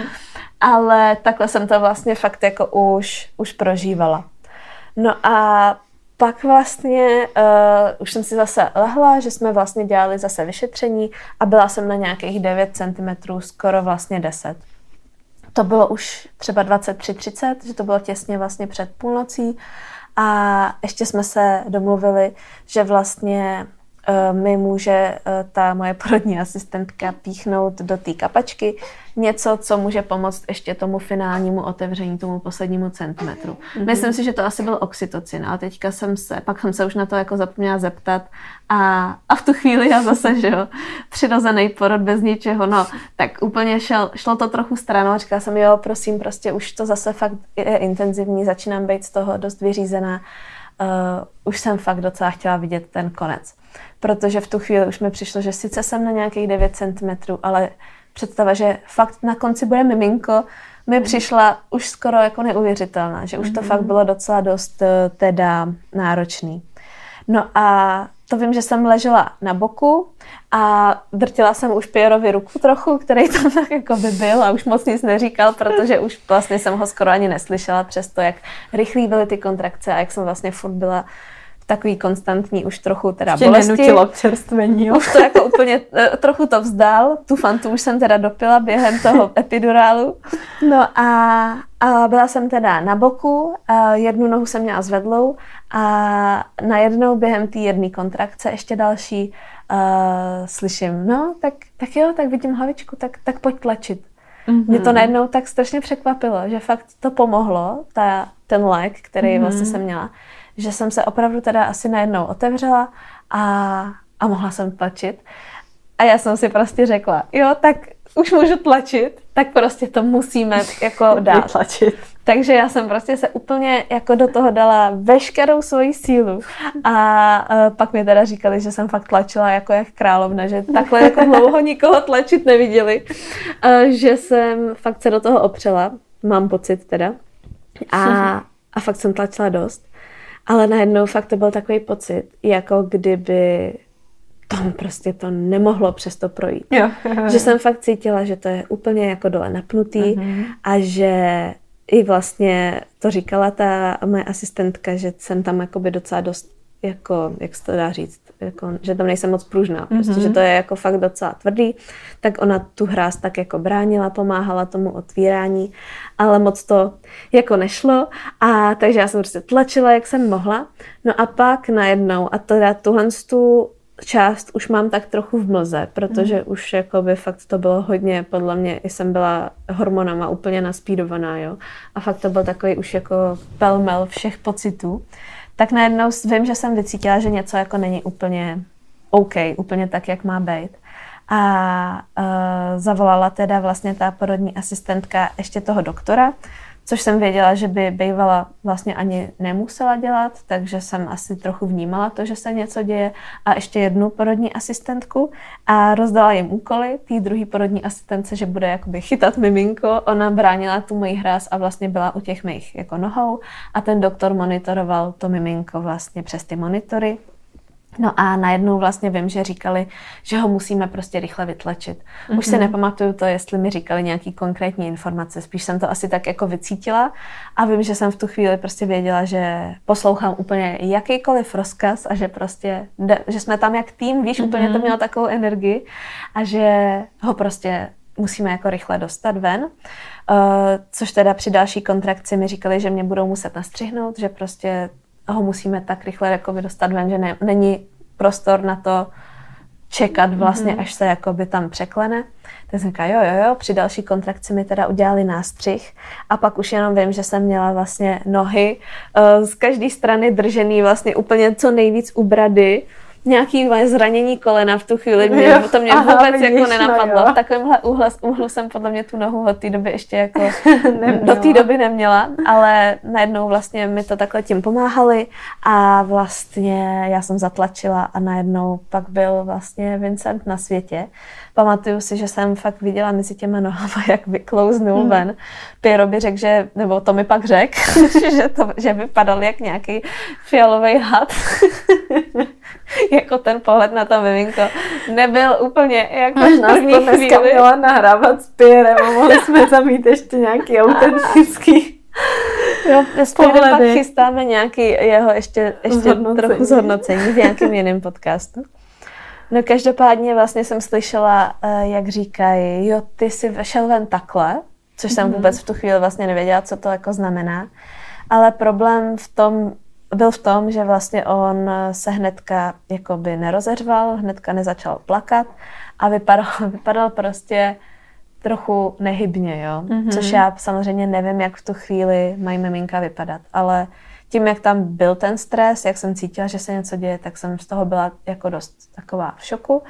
Ale takhle jsem to vlastně fakt jako už, už prožívala. No a pak vlastně uh, už jsem si zase lehla, že jsme vlastně dělali zase vyšetření a byla jsem na nějakých 9 cm, skoro vlastně 10. To bylo už třeba 23-30, že to bylo těsně vlastně před půlnocí a ještě jsme se domluvili, že vlastně mi může uh, ta moje porodní asistentka píchnout do té kapačky něco, co může pomoct ještě tomu finálnímu otevření, tomu poslednímu centimetru. Mm-hmm. Myslím si, že to asi byl oxytocin, ale teďka jsem se, pak jsem se už na to jako zapomněla zeptat a, a v tu chvíli já zase, že jo, přirozený porod bez ničeho, no, tak úplně šel, šlo to trochu stranou, říkala jsem, jo, prosím, prostě už to zase fakt je intenzivní, začínám být z toho dost vyřízená, uh, už jsem fakt docela chtěla vidět ten konec. Protože v tu chvíli už mi přišlo, že sice jsem na nějakých 9 cm, ale představa, že fakt na konci bude miminko, mi mm. přišla už skoro jako neuvěřitelná, že už to mm. fakt bylo docela dost eh, teda náročný. No a to vím, že jsem ležela na boku a drtila jsem už Pierovi ruku trochu, který tam tak jako by byl a už moc nic neříkal, protože už vlastně jsem ho skoro ani neslyšela přes to, jak rychlý byly ty kontrakce a jak jsem vlastně furt byla takový konstantní už trochu teda Ještě bolesti.
nenutilo k čerstvení. Jo?
Už to jako úplně eh, trochu to vzdál. Tu fantu už jsem teda dopila během toho epidurálu. No a, a byla jsem teda na boku, a jednu nohu jsem měla zvedlou a najednou během té jedné kontrakce ještě další uh, slyším, no tak, tak jo, tak vidím hlavičku, tak, tak pojď tlačit. Mm-hmm. Mě to najednou tak strašně překvapilo, že fakt to pomohlo, ta, ten lék, který mm-hmm. vlastně jsem měla že jsem se opravdu teda asi najednou otevřela a, a mohla jsem tlačit. A já jsem si prostě řekla, jo, tak už můžu tlačit, tak prostě to musíme jako dát.
tlačit.
Takže já jsem prostě se úplně jako do toho dala veškerou svoji sílu a uh, pak mi teda říkali, že jsem fakt tlačila jako jak královna, že takhle jako dlouho nikoho tlačit neviděli, uh, že jsem fakt se do toho opřela, mám pocit teda. A, a fakt jsem tlačila dost. Ale najednou fakt to byl takový pocit, jako kdyby tam prostě to nemohlo přesto projít. Jo. že jsem fakt cítila, že to je úplně jako dole napnutý uh-huh. a že i vlastně to říkala ta moje asistentka, že jsem tam jakoby docela dost jako, jak se to dá říct, jako, že tam nejsem moc pružná, prostě, mm-hmm. že to je jako fakt docela tvrdý, tak ona tu hráz tak jako bránila, pomáhala tomu otvírání, ale moc to jako nešlo a takže já jsem prostě tlačila, jak jsem mohla, no a pak najednou a teda tuhle tu část už mám tak trochu v mlze, protože mm. už jako by fakt to bylo hodně, podle mě jsem byla hormonama úplně naspídovaná, jo. A fakt to byl takový už jako pelmel všech pocitů tak najednou vím, že jsem vycítila, že něco jako není úplně OK, úplně tak, jak má být. A uh, zavolala teda vlastně ta porodní asistentka ještě toho doktora, což jsem věděla, že by bývala vlastně ani nemusela dělat, takže jsem asi trochu vnímala to, že se něco děje. A ještě jednu porodní asistentku. A rozdala jim úkoly, tý druhý porodní asistence, že bude jakoby chytat miminko, ona bránila tu moji hráz a vlastně byla u těch mých jako nohou. A ten doktor monitoroval to miminko vlastně přes ty monitory No a najednou vlastně vím, že říkali, že ho musíme prostě rychle vytlačit. Mm-hmm. Už si
Mhm.
nepamatuju to, jestli mi říkali nějaký konkrétní informace, spíš jsem to asi tak jako vycítila a vím, že jsem v tu chvíli prostě věděla, že poslouchám úplně jakýkoliv rozkaz a že prostě, že jsme tam jak tým, víš, mm-hmm. úplně to mělo takovou energii a že ho prostě musíme jako rychle dostat ven. Uh, což teda při další kontrakci mi říkali, že mě budou muset nastřihnout, že prostě ho musíme tak rychle jakoby dostat ven, že ne, není prostor na to čekat vlastně, mm-hmm. až se jakoby tam překlene. Tak jsem říkala, jo, jo, jo, při další kontrakci mi teda udělali nástřih a pak už jenom vím, že jsem měla vlastně nohy uh, z každé strany držený vlastně úplně co nejvíc u brady, nějaký moje zranění kolena v tu chvíli, mě,
Jo,
to mě
aha,
vůbec
vidíš,
jako
no
nenapadlo.
jo.
v takovémhle úhlu, úhlu jsem podle mě tu nohu od té doby ještě jako
Neměla.
do té doby neměla, ale najednou vlastně mi to takhle tím pomáhali a vlastně já jsem zatlačila a najednou pak byl vlastně Vincent na světě. Pamatuju si, že jsem fakt viděla mezi těma nohama, jak vyklouznul
Hmm.
ven. Piero by řekl, že, nebo to mi pak řekl, že, to, že vypadal jak nějaký fialový had. jako ten pohled na to miminko nebyl úplně jako
Až
v
nás
první
to dneska
chvíli.
měla nahrávat s Pierrem a mohli jsme tam mít ještě nějaký autentický
Jo, s pak chystáme nějaký jeho ještě, ještě
Zhodnocení.
trochu zhodnocení v nějakém jiném podcastu. No každopádně vlastně jsem slyšela, eh, jak říkají, jo, ty jsi šel ven takhle, což jsem vůbec v tu chvíli vlastně nevěděla, co to jako znamená. Ale problém v tom, byl v tom, že vlastně on se hnedka jakoby nerozeřval, hnedka nezačal plakat a vypadal, vypadal prostě trochu nehybně, jo. Mm-hmm. Což já samozřejmě nevím, jak v tu chvíli mají miminka vypadat, ale tím, jak tam byl ten stres, jak jsem cítila, že se něco děje, tak jsem z toho byla jako dost taková v šoku.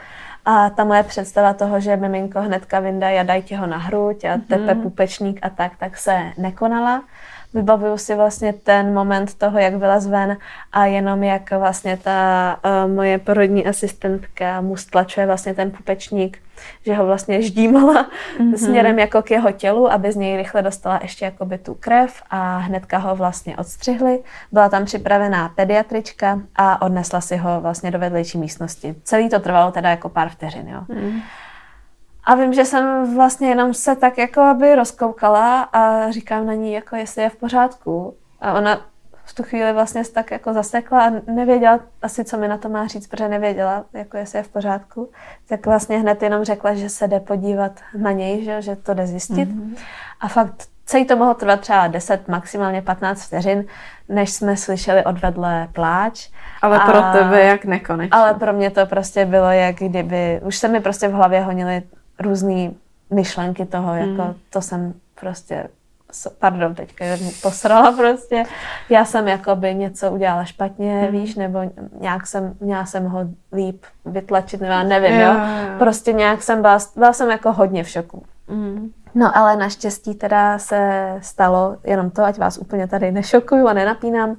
A ta moje představa toho, že miminko hnedka vyndají a dají ti ho na hruď a tepe pupečník a tak, tak se nekonala. Vybavuju si vlastně ten moment toho, jak byla zven a jenom jak vlastně ta uh, moje porodní asistentka mu stlačuje vlastně ten pupečník, že ho vlastně ždímala mm-hmm. směrem jako k jeho tělu, aby z něj rychle dostala ještě jakoby tu krev a hnedka ho vlastně odstřihli. Byla tam připravená pediatrička a odnesla si ho vlastně do vedlejší místnosti. Celý to trvalo teda jako pár vteřin, jo. Mm. A vím, že jsem vlastně jenom se tak jako aby rozkoukala a říkám na ní, jako jestli je v pořádku. A ona v tu chvíli vlastně se tak jako zasekla a nevěděla asi, co mi na to má říct, protože nevěděla, jako jestli je v pořádku. Tak vlastně hned jenom řekla, že se jde podívat na něj, že, že to jde zjistit. Mm-hmm. A fakt celý to mohlo trvat třeba 10, maximálně 15 vteřin, než jsme slyšeli odvedle pláč.
Ale pro tebe jak nekonečně.
Ale pro mě to prostě bylo, jak kdyby, už se mi prostě v hlavě honily různé myšlenky toho, jako
Hmm.
to jsem prostě, pardon, teďka mě posrala prostě. Já jsem jakoby něco udělala špatně,
Hmm.
víš, nebo nějak jsem, měla jsem ho líp vytlačit, nebo já nevím, jo.
Jo, jo.
Prostě nějak jsem byla, byla jsem jako hodně v šoku.
Mm.
No ale naštěstí teda se stalo jenom to, ať vás úplně tady nešokuju a nenapínám,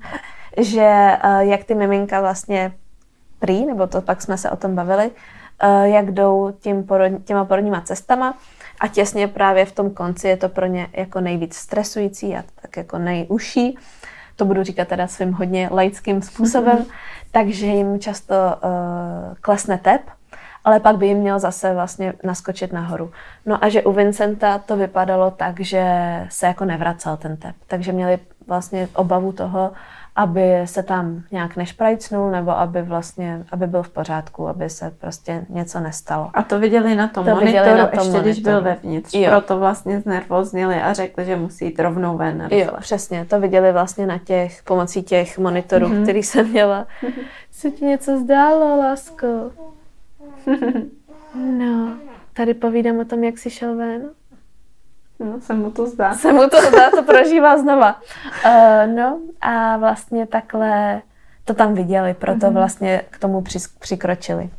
že eh, jak ty miminka vlastně prý, nebo to pak jsme se o tom bavili, jak jdou tím porod, těma porodníma cestama a těsně právě v tom konci je to pro ně jako nejvíc stresující a tak jako nejužší. To budu říkat teda svým hodně laickým způsobem, takže jim často uh, klesne tep, ale pak by jim měl zase vlastně naskočit nahoru. No a že u Vincenta to vypadalo tak, že se jako nevracel ten tep, takže měli vlastně obavu toho, aby se tam nějak nešprajcnul, nebo aby vlastně, aby byl v pořádku, aby se prostě něco nestalo.
A to viděli na tom
To
monitoru,
viděli na tom
ještě když byl
monitoru.
vevnitř.
Jo.
Proto vlastně znervoznili a řekli, že musí jít rovnou ven.
Jo, přesně, to viděli vlastně na těch, pomocí těch monitorů, mm-hmm. který jsem měla. Se ti něco zdálo, lásko? No, tady povídám o tom, jak jsi šel ven.
No, se mu to zdá.
Se mu to zdá, to prožívá znova. Uh, no a vlastně takhle to tam viděli, proto mm-hmm. vlastně k tomu přikročili.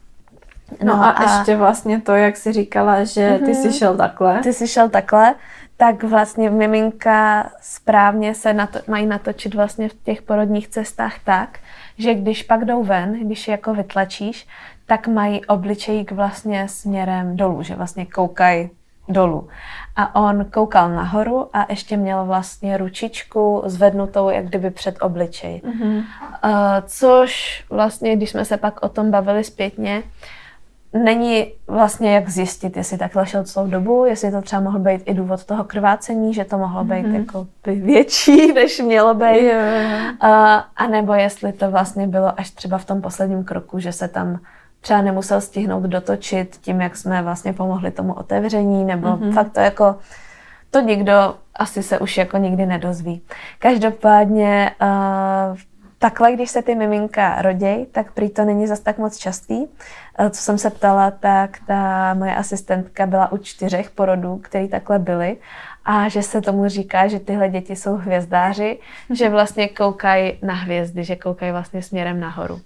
No, no a, a ještě vlastně to, jak jsi říkala, že ty jsi šel takhle.
ty jsi šel takhle, tak vlastně miminka správně se nato, mají natočit vlastně v těch porodních cestách tak, že když pak jdou ven, když je jako vytlačíš, tak mají obličejík vlastně směrem dolů, že vlastně koukají dolů. A on koukal nahoru a ještě měl vlastně ručičku zvednutou jak kdyby před obličej. Mm-hmm. Uh, což vlastně, když jsme se pak o tom bavili zpětně, není vlastně jak zjistit, jestli takhle šel celou dobu, jestli to třeba mohl být i důvod toho krvácení, že to mohlo být mm-hmm. jako by větší, než mělo být. Yeah. Uh, a nebo jestli to vlastně bylo až třeba v tom posledním kroku, že se tam třeba nemusel stihnout dotočit tím, jak jsme vlastně pomohli tomu otevření, nebo mm-hmm. fakt to jako, to nikdo asi se už jako nikdy nedozví. Každopádně uh, takhle, když se ty miminka roděj, tak prý to není zas tak moc častý. Uh, co jsem se ptala, tak ta moje asistentka byla u čtyřech porodů, které takhle byly a že se tomu říká, že tyhle děti jsou hvězdáři, že vlastně koukají na hvězdy, že koukají vlastně směrem nahoru.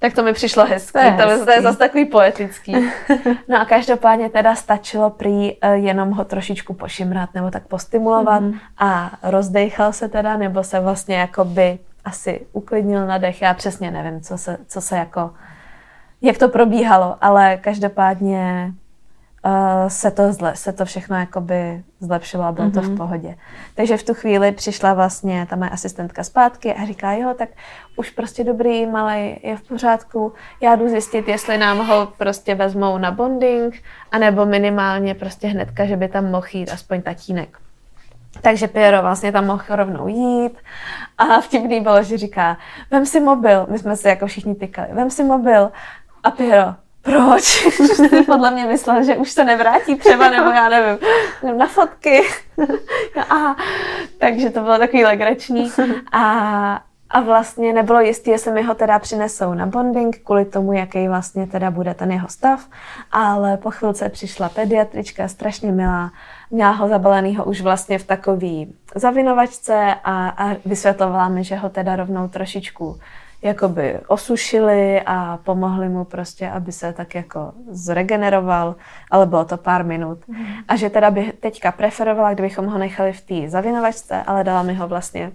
Tak to mi přišlo hezký, to je, to je zase takový poetický. No a každopádně teda stačilo prý eh, jenom ho trošičku pošimrat nebo tak postimulovat mm-hmm. a rozdechal se teda, nebo se vlastně jakoby asi uklidnil na dech. Já přesně nevím, co se, co se jako, jak to probíhalo, ale každopádně uh, se, to zle, se to všechno jakoby zlepšilo a bylo mm-hmm. to v mhm. pohodě. Takže v tu chvíli přišla vlastně ta moje asistentka zpátky a říká, jo, tak už prostě dobrý, malý je v pořádku, já jdu zjistit, jestli nám ho prostě vezmou na bonding, anebo minimálně prostě hnedka, že by tam mohl jít aspoň tatínek. Takže Piero vlastně tam mohl rovnou jít a vtipný bylo, že říká, vem si mobil, my jsme se jako všichni tykali, vem si mobil a Piero, proč? Podle mě myslel, že už se nevrátí třeba, nebo já nevím, na fotky. a, takže to bylo takový legrační. A, a vlastně nebylo jistý, jestli mi ho teda přinesou na bonding, kvůli tomu, jaký vlastně teda bude ten jeho stav. Ale po chvilce přišla pediatrička, strašně milá, měla ho zabalenýho už vlastně v takový zavinovačce a, a vysvětlovala mi, že ho teda rovnou trošičku jakoby osušili a pomohli mu prostě, aby se tak jako zregeneroval, ale bylo to pár minut. Mm. A že teda by teďka preferovala, kdybychom ho nechali v té zavinovačce, ale dala mi ho vlastně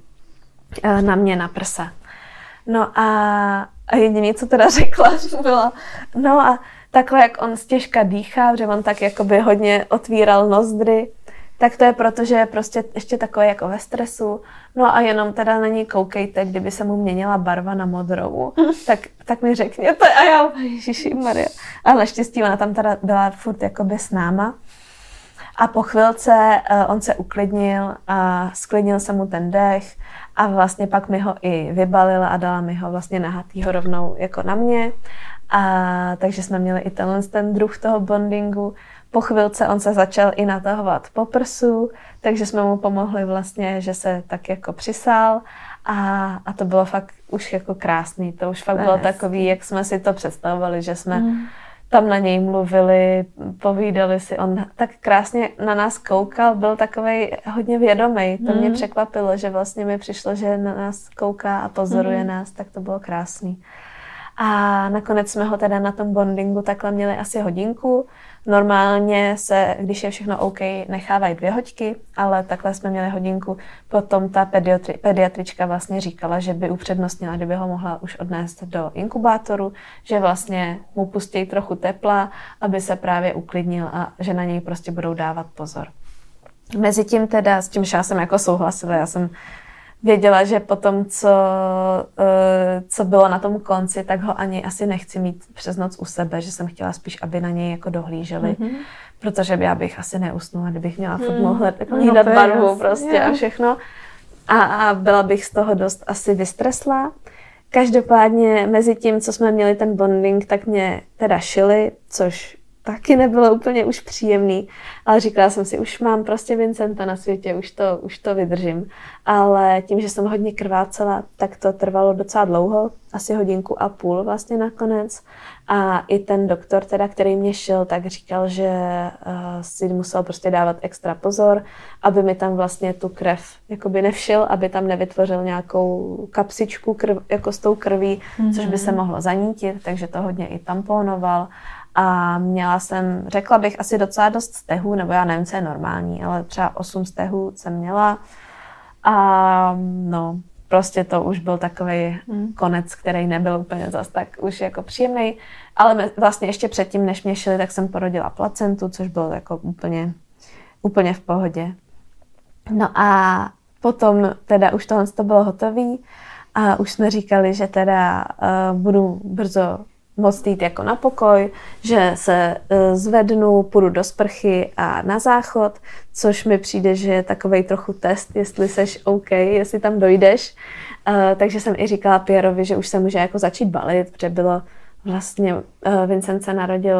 eh, na mě na prsa. No a, a jediné, co teda řekla, bylo, no a takhle, jak on stěžka dýchá, že on tak jakoby hodně otvíral nozdry, tak to je proto, že je prostě ještě takový jako ve stresu. No a jenom teda na ní koukejte, kdyby se mu měnila barva na modrou, tak, tak mi řekněte a já, ježiši Maria. Ale naštěstí ona tam teda byla furt jakoby s náma. A po chvilce uh, on se uklidnil a sklidnil se mu ten dech a vlastně pak mi ho i vybalila a dala mi ho vlastně nahatýho rovnou jako na mě. A takže jsme měli i tenhle ten druh toho bondingu. Po chvilce on se začal i natahovat po prsu, takže jsme mu pomohli vlastně, že se tak jako přisál a, a to bylo fakt už jako krásný. To už fakt bylo takový, jak jsme si to představovali, že jsme mm. tam na něj mluvili, povídali si. On tak krásně na nás koukal, byl takový hodně vědomý. To mm. mě překvapilo, že vlastně mi přišlo, že na nás kouká a pozoruje mm. nás, tak to bylo krásný. A nakonec jsme ho teda na tom bondingu takhle měli asi hodinku. Normálně se, když je všechno OK, nechávají dvě hoďky, ale takhle jsme měli hodinku. Potom ta pediatri, pediatrička vlastně říkala, že by upřednostnila, kdyby ho mohla už odnést do inkubátoru, že vlastně mu pustí trochu tepla, aby se právě uklidnil a že na něj prostě budou dávat pozor. Mezitím teda, s tím já jsem jako souhlasila, já jsem věděla, že po tom, co, eh, co bylo na tom konci, tak ho ani asi nechci mít přes noc u sebe, že jsem chtěla spíš, aby na něj jako dohlíželi, mm-hmm. protože by já bych asi neusnula, kdybych měla furt mm. mohla hlídat no, barvu jasný, prostě a všechno. A, a byla bych z toho dost asi vystresla. Každopádně mezi tím, co jsme měli ten bonding, tak mě teda šili, což taky nebylo úplně už příjemný, ale říkala jsem si, už mám prostě Vincenta na světě, už to, už to vydržím. Ale tím, že jsem hodně krvácela, tak to trvalo docela dlouho, asi hodinku a půl vlastně nakonec. A i ten doktor, teda, který mě šel, tak říkal, že uh, si musel prostě dávat extra pozor, aby mi tam vlastně tu krev jakoby nevšil, aby tam nevytvořil nějakou kapsičku krv, jako s tou krví, mm-hmm. což by se mhm. mohlo zanítit, takže to hodně i tamponoval a měla jsem, řekla bych, asi docela dost stehů, nebo já nevím, co je normální, ale třeba 8 stehů jsem měla. A no, prostě to už byl takový hmm. konec, který nebyl úplně zas tak už jako příjemný. Ale vlastně ještě předtím, než mě šili, tak jsem porodila placentu, což bylo jako úplně, úplně v pohodě. No a potom teda už tohle to bylo hotové a už jsme říkali, že teda uh, budu brzo moc jít jako na pokoj, že se uh, zvednu, půjdu do sprchy a na záchod, což mi přijde, že je takovej trochu test, jestli seš OK, jestli tam dojdeš. Uh, takže jsem i říkala Pierovi, že už se může jako začít balit, protože bylo vlastně, uh, Vincent se narodil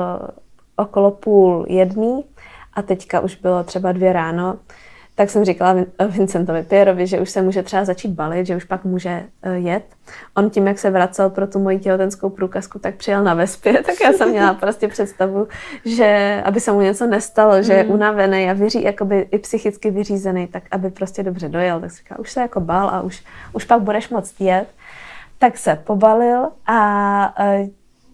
okolo půl jedný a teďka už bylo třeba dvě ráno, tak jsem říkala Vincentovi Pierovi, že už se může třeba začít balit, že už pak může uh, jet. On tím, jak se vracel pro tu moji těhotenskou průkazku, tak přijel na vespě, tak já jsem měla prostě představu, že aby se mu něco nestalo, že je mm. unavený a vyří, jakoby i psychicky vyřízený, tak aby prostě dobře dojel. Tak si říkala, už se jako bál a už, už pak budeš moc jet. Tak se pobalil a uh,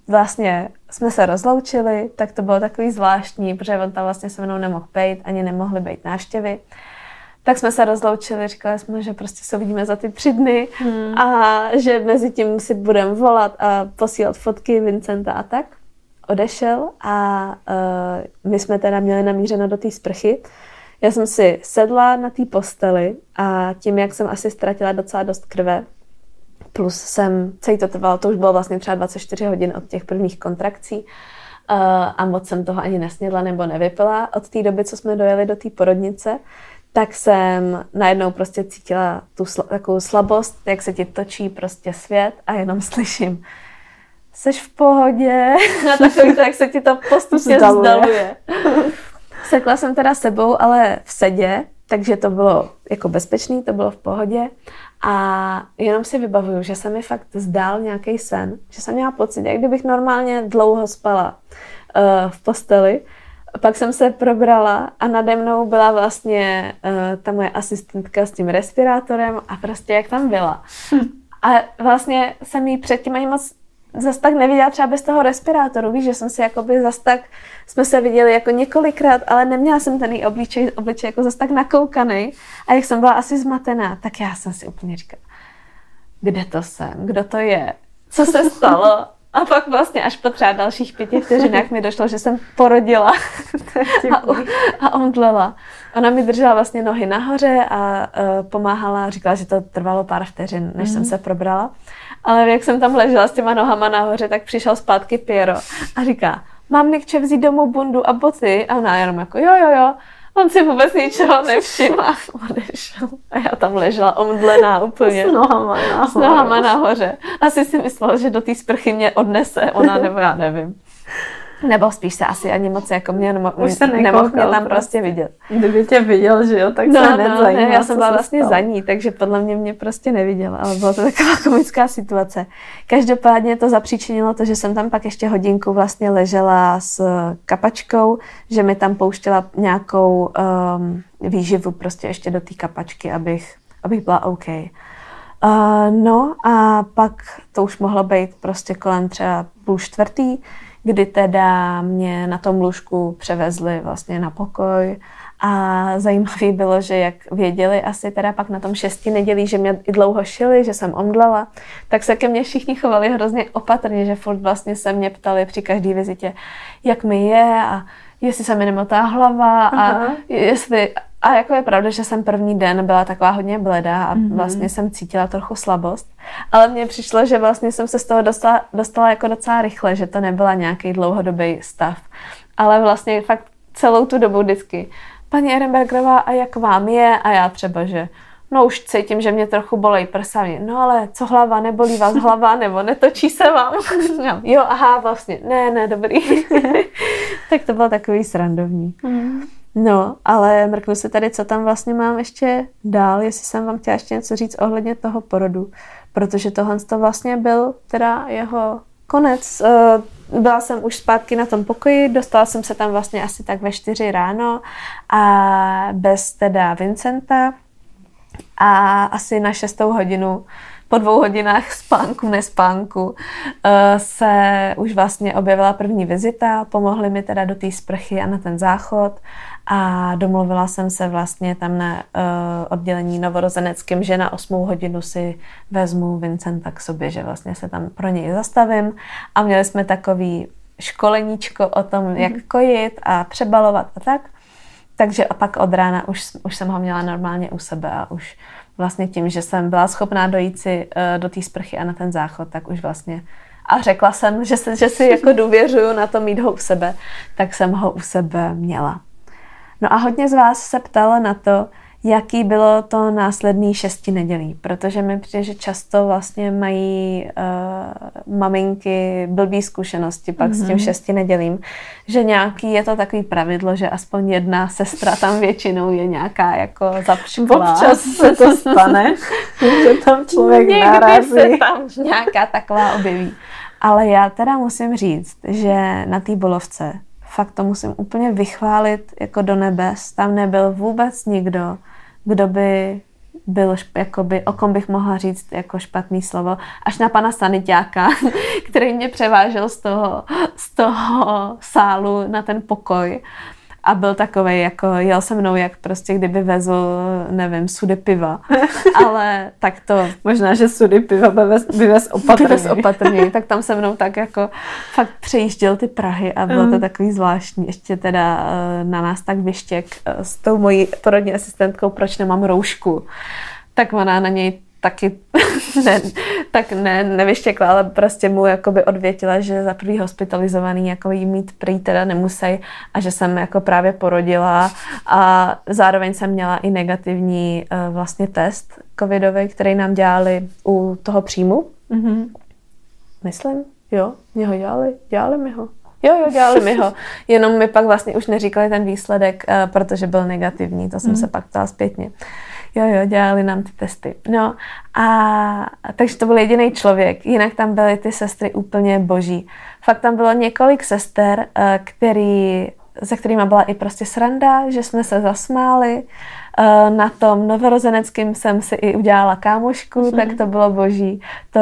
vlastně jsme se rozloučili, tak to bylo takový zvláštní, protože on tam vlastně se mnou nemohl být, ani nemohly být návštěvy. Tak jsme se rozloučili, říkali jsme, že prostě se uvidíme za ty tři dny hmm. a že mezi tím si budeme volat a posílat fotky Vincenta a tak. Odešel a uh, my jsme teda měli namířeno do té sprchy. Já jsem si sedla na té posteli a tím, jak jsem asi ztratila docela dost krve, plus jsem, celý to trvalo, to už bylo vlastně třeba 24 hodin od těch prvních kontrakcí uh, a moc jsem toho ani nesnědla nebo nevypila od té doby, co jsme dojeli do té porodnice, tak jsem najednou prostě cítila tu sl- takovou slabost, jak se ti točí prostě svět a jenom slyším, seš v pohodě a takový to, jak se ti to postupně zdaluje. zdaluje. Sekla jsem teda sebou, ale v sedě, takže to bylo jako bezpečný, to bylo v pohodě. A jenom si vybavuju, že se mi fakt zdál nějaký sen, že jsem měla pocit, jak kdybych normálně dlouho spala uh, v posteli. Pak jsem se probrala a nade mnou byla vlastně uh, ta moje asistentka s tím respirátorem a prostě jak tam byla. A vlastně jsem jí předtím ani moc zas tak neviděla třeba bez toho respirátoru, víš, že jsem si jakoby zas tak, jsme se viděli jako několikrát, ale neměla jsem ten její obličej, obličej jako zas tak nakoukaný. A jak jsem byla asi zmatená, tak já jsem si úplně říkala, kde to jsem, kdo to je, co se stalo a pak vlastně až po třeba dalších pěti vteřinách mi došlo, že jsem porodila a, a omdlela. Ona mi držela vlastně nohy nahoře a uh, pomáhala, říkala, že to trvalo pár vteřin, než mm. jsem mhm. se probrala. Ale jak jsem tam ležela s těma nohama nahoře, tak přišel zpátky Piero a říká, mám Nikče vzít domů bundu a boty? A ona jenom jako, jo, jo, jo. On si vůbec ničeho nevšiml a odešel. A já tam ležela omdlená úplně.
S nohama nahoře.
S nohama nahoře. Asi si myslela, že do té sprchy mě odnese ona, nebo já nevím. Nebo spíš se asi ani moc jako mě nemo, Už se nemohl mě tam prostě. prostě vidět.
Kdyby tě viděl, že jo, tak no, se no, zajímal,
ne, Já jsem byla vlastně stalo. za ní, takže podle mě mě prostě neviděla, ale byla to taková komická situace. Každopádně to zapříčinilo to, že jsem tam pak ještě hodinku vlastně ležela s kapačkou, že mi tam pouštěla nějakou um, výživu prostě ještě do té kapačky, abych, abych byla OK. Uh, no a pak to už mohlo být prostě kolem třeba půl čtvrtý, kdy teda mě na tom lůžku převezli vlastně na pokoj a zajímavé bylo, že jak věděli asi teda pak na tom šesti nedělí, že mě i dlouho šili, že jsem omdlela, tak se ke mně všichni chovali hrozně opatrně, že furt vlastně se mě ptali při každé vizitě, jak mi je a jestli se mi nemotá hlava a Aha. jestli a jako je pravda, že jsem první den byla taková hodně bledá a mm-hmm. vlastně jsem cítila trochu slabost. Ale mně přišlo, že vlastně jsem se z toho dostala, dostala jako docela rychle, že to nebyla nějaký dlouhodobý stav. Ale vlastně fakt celou tu dobu vždycky. Paní Ehrenbergerová, a jak vám je? A já třeba, že no už cítím, že mě trochu bolej prsa. No ale co hlava, nebolí vás hlava, nebo netočí se vám? No, jo, aha, vlastně, ne, ne, dobrý. tak to bylo takový srandovní. Mm. No, ale mrknu se tady, co tam vlastně mám ještě dál, jestli jsem vám chtěla ještě něco říct ohledně toho porodu, protože tohle to vlastně byl teda jeho konec. Eh, byla jsem už zpátky na tom pokoji, dostala jsem se tam vlastně asi tak ve čtyři ráno a bez teda Vincenta a asi na šestou hodinu po dvou hodinách spánku, nespánku, se už vlastně objevila první vizita, pomohli mi teda do té sprchy a na ten záchod a domluvila jsem se vlastně tam na uh, oddělení novorozeneckým, že na 8 hodinu si vezmu Vincenta k sobě, že vlastně se tam pro něj zastavím a měli jsme takový školeníčko o tom, jak kojit a přebalovat a tak. Takže a pak od rána už, už jsem ho měla normálně u sebe a už vlastně tím, že jsem byla schopná dojít si uh, do té sprchy a na ten záchod, tak už vlastně a řekla jsem, že, se, že si jako důvěřuju na to mít ho u sebe, tak jsem ho u sebe měla. No a hodně z vás se ptalo na to, jaký bylo to následný šesti nedělí, protože mi přijde, že často vlastně mají uh, maminky blbý zkušenosti pak mm-hmm. s tím mhm. šesti nedělím, že nějaký je to takový pravidlo, že aspoň jedna sestra tam většinou je nějaká jako zapšklá.
Občas se to stane, že tam člověk
Někdy
narazí.
se tam nějaká taková objeví. Ale já teda musím říct, že na té bolovce fakt to musím úplně vychválit jako do nebes. Tam nebyl vůbec nikdo, kdo by byl, jakoby, o kom bych mohla říct jako špatný slovo, až na pana sanitáka, který mě převážel z toho, z toho sálu na ten pokoj a byl takový, jako jel se mnou, jak prostě kdyby vezl, nevím, sudy piva. Ale tak to...
Možná, že sudy piva by vez, opatrně.
Opatrně. tak tam se mnou tak jako fakt přejížděl ty Prahy a bylo to takový zvláštní. Ještě teda eh, na nás tak vyštěk eh, s tou mojí porodní asistentkou, proč nemám roušku. Tak ona na něj taky ne, tak ne, nevyštěkla, ale prostě mu jakoby odvětila, že za prvý hospitalizovaný jako jí mít prý teda nemusí a že jsem jako právě porodila a zároveň jsem měla i negativní uh, vlastně test covidový, který nám dělali u toho příjmu. Mm-hmm. Myslím, jo, mě ho dělali, dělali mi ho. Jo, jo, dělali mi ho. Jenom mi pak vlastně už neříkali ten výsledek, uh, protože byl negativní. To jsem mm. se pak ptala zpětně. Uh, Jo, jo, dělali nám ty testy. No a takže to byl jediný člověk, jinak tam byly ty sestry úplně boží. Fakt tam bylo několik sester, eh, který, se kterými byla i prostě sranda, že jsme se zasmáli, Eh, na tom novorozeneckým jsem si i udělala kámošku, mm. tak to bylo boží. To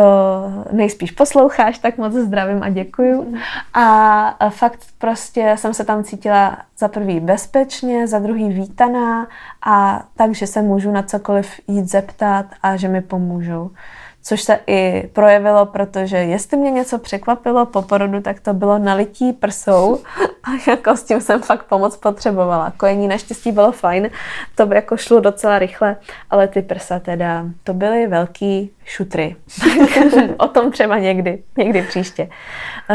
nejspíš posloucháš, tak moc zdravím a děkuju. Mm. A fakt prostě jsem se tam cítila za prvý bezpečně, za druhý vítaná a takže se můžu na cokoliv jít zeptat a že mi pomůžou což se i projevilo, protože jestli mě něco překvapilo po porodu, tak to bylo nalití prsou a jako s tím jsem fakt pomoc potřebovala. Kojení naštěstí bylo fajn, to by jako šlo docela rychle, ale ty prsa teda, to byly velký šutry. o tom třeba někdy, někdy příště.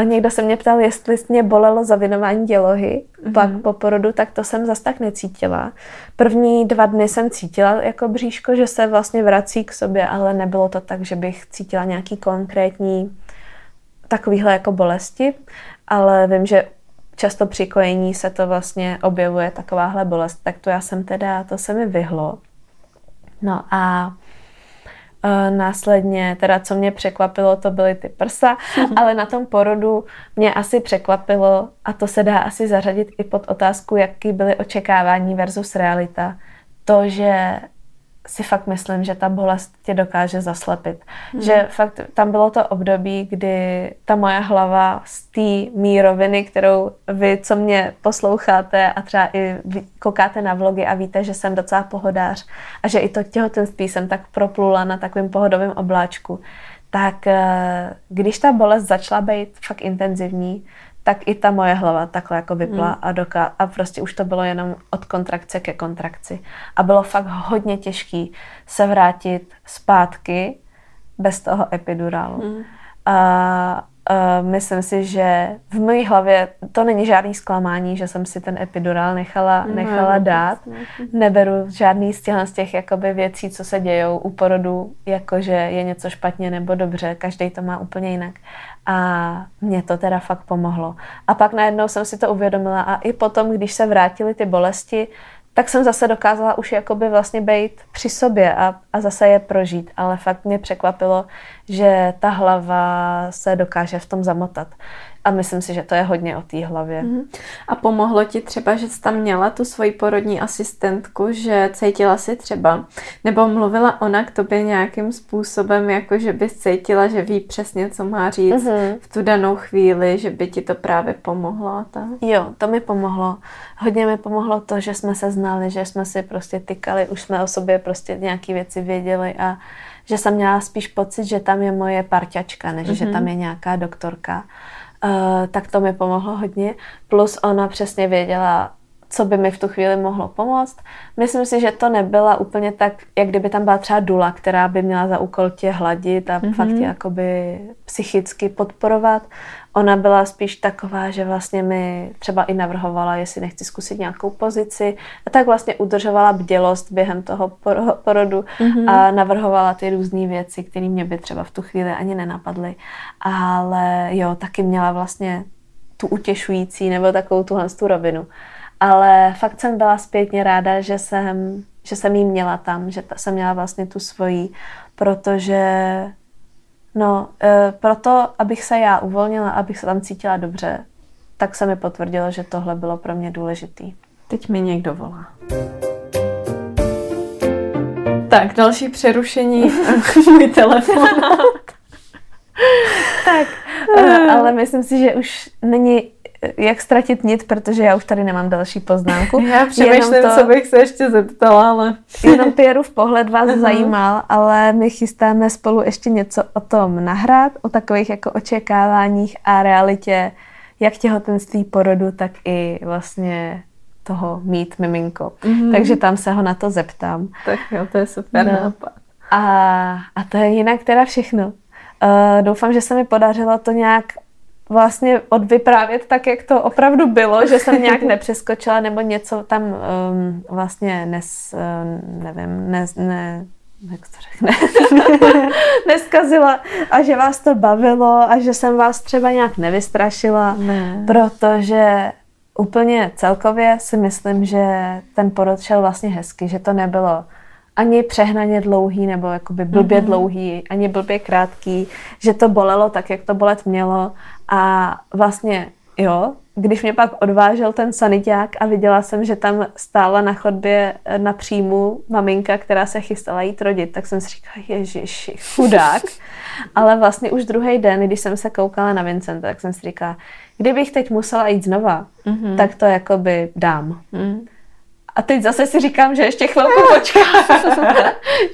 Někdo se mě ptal, jestli mě bolelo zavinování dělohy mm-hmm. pak po porodu, tak to jsem zas tak necítila. První dva dny jsem cítila jako bříško, že se vlastně vrací k sobě, ale nebylo to tak, že bych cítila nějaký konkrétní takovýhle jako bolesti, ale vím, že často při kojení se to vlastně objevuje takováhle bolest, tak to já jsem teda, to se mi vyhlo. No a Následně, teda co mě překvapilo, to byly ty prsa, ale na tom porodu mě asi překvapilo, a to se dá asi zařadit i pod otázku, jaký byly očekávání versus realita, to, že si fakt myslím, že ta bolest tě dokáže zaslepit. Hmm. Že fakt tam bylo to období, kdy ta moje hlava z té míroviny, kterou vy, co mě posloucháte a třeba i koukáte na vlogy a víte, že jsem docela pohodář a že i to těhotenství jsem tak proplula na takovém pohodovém obláčku, tak eh, když ta bolest začala být fakt intenzivní, tak i ta moje hlava takhle jako vypla hmm. a, doká- a prostě už to bylo jenom od kontrakce ke kontrakci. A bylo fakt hodně těžký se vrátit zpátky bez toho epidurálu. Hmm. A Uh, myslím si, že v mojí hlavě to není žádný zklamání, že jsem si ten epidurál nechala, nechala dát. Neberu žádný z těch, z těch jakoby věcí, co se dějou u porodu, jakože je něco špatně nebo dobře. Každý to má úplně jinak. A mě to teda fakt pomohlo. A pak najednou jsem si to uvědomila a i potom, když se vrátily ty bolesti, tak jsem zase dokázala už jakoby vlastně být při sobě a, a zase je prožít. Ale fakt mě překvapilo, že ta hlava se dokáže v tom zamotat. A myslím si, že to je hodně o té hlavě. Mm-hmm.
A pomohlo ti třeba, že jsi tam měla tu svoji porodní asistentku, že cítila si třeba, nebo mluvila ona k tobě nějakým způsobem, jako že bys cítila, že ví přesně, co má říct mm-hmm. v tu danou chvíli, že by ti to právě pomohlo? Tak?
Jo, to mi pomohlo. Hodně mi pomohlo to, že jsme se znali, že jsme si prostě tykali, už jsme o sobě prostě nějaké věci věděli a že jsem měla spíš pocit, že tam je moje parťačka, než mm-hmm. že tam mhm. je nějaká doktorka. Uh, tak to mi pomohlo hodně. Plus ona přesně věděla, co by mi v tu chvíli mohlo pomoct. Myslím si, že to nebyla úplně tak, jak kdyby tam byla třeba dula, která by měla za úkol tě hladit a mm-hmm. fakt tě jakoby psychicky podporovat. Ona byla spíš taková, že vlastně mi třeba i navrhovala, jestli nechci zkusit nějakou pozici a tak vlastně udržovala bdělost během toho porodu mm-hmm. a navrhovala ty různé věci, které mě by třeba v tu chvíli ani nenapadly. Ale jo, taky měla vlastně tu utěšující nebo takovou tuhle tu rovinu. Ale fakt jsem byla zpětně ráda, že jsem, že jsem jí měla tam, že ta, jsem měla vlastně tu svoji, protože no, e, proto, abych se já uvolnila, abych se tam cítila dobře, tak se mi potvrdilo, že tohle bylo pro mě důležitý.
Teď mi někdo volá. Tak, další přerušení. Můj telefon.
tak, e, ale myslím si, že už není jak ztratit nit, protože já už tady nemám další poznámku.
Já přemýšlím, to, co bych se ještě zeptala, ale...
Jenom Pierův pohled vás uh-huh. zajímal, ale my chystáme spolu ještě něco o tom nahrát, o takových jako očekáváních a realitě jak těhotenství, porodu, tak i vlastně toho mít miminko. Mm-hmm. Takže tam se ho na to zeptám.
Tak jo, to je super no. nápad.
A, a to je jinak teda všechno. Uh, doufám, že se mi podařilo to nějak vlastně odvyprávět tak, jak to opravdu bylo, že jsem nějak nepřeskočila nebo něco tam um, vlastně nes, uh, nevím, ne, ne, jak to řekne, neskazila a že vás to bavilo a že jsem vás třeba nějak nevystrašila, ne. protože úplně celkově si myslím, že ten porod šel vlastně hezky, že to nebylo ani přehnaně dlouhý nebo jakoby blbě mm-hmm. dlouhý, ani blbě krátký, že to bolelo tak, jak to bolet mělo a vlastně jo, když mě pak odvážel ten saniták a viděla jsem, že tam stála na chodbě na příjmu maminka, která se chystala jít rodit, tak jsem si říkala, ježiš, chudák. Ale vlastně už druhý den, když jsem se koukala na Vincenta, tak jsem si říkala, kdybych teď musela jít znova, mm-hmm. tak to jakoby dám. Mm. A teď zase si říkám, že ještě chvilku počkám,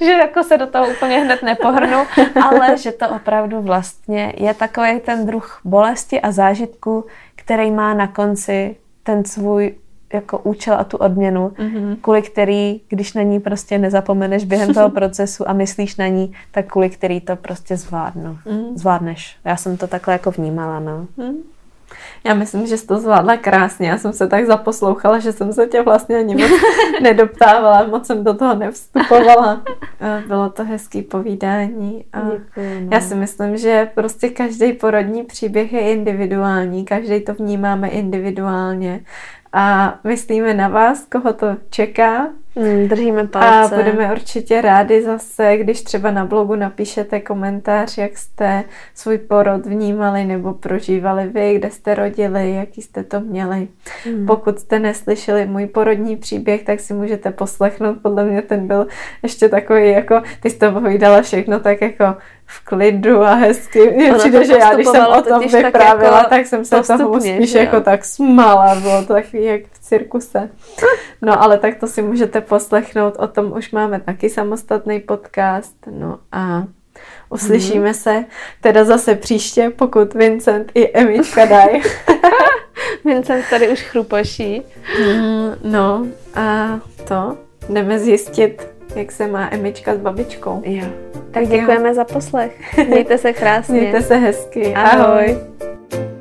že jako se do toho úplně hned nepohrnu, ale že to opravdu vlastně je takový ten druh bolesti a zážitku, který má na konci ten svůj jako účel a tu odměnu, mm-hmm. kvůli který, když na ní prostě nezapomeneš během toho procesu a myslíš na ní, tak kvůli který to prostě zvládnu. Mm. Zvládneš. Já jsem to takhle jako vnímala, no. Mm.
Já myslím, že jsi to zvládla krásně. Já jsem se tak zaposlouchala, že jsem se tě vlastně ani moc nedoptávala, moc jsem do toho nevstupovala. Bylo to hezký povídání. A Děkuji, no. Já si myslím, že prostě každý porodní příběh je individuální, každý to vnímáme individuálně a myslíme na vás, koho to čeká.
Hmm, držíme palce.
A budeme určitě rádi zase, když třeba na blogu napíšete komentář, jak jste svůj porod vnímali nebo prožívali vy, kde jste rodili, jaký jste to měli. Hmm. Pokud jste neslyšeli můj porodní příběh, tak si můžete poslechnout. Podle mě ten byl ještě takový, jako ty jsi to povídala všechno tak jako v klidu a hezky. Mně přijde, že já, když jsem o tom vyprávila, tak, jako tak jsem se toho spíš jako tak smála. Bylo to takový jak v cirkuse. No ale tak to si můžete poslechnout. O tom už máme taky samostatný podcast. No a uslyšíme hmm. se teda zase příště, pokud Vincent i Emička dají.
Vincent tady už chrupoší.
Mm, no a to jdeme zjistit, jak se má Emička s babičkou.
Jo. Tak děkujeme jo. za poslech. Mějte se krásně.
Mějte se hezky.
Ahoj. Ahoj.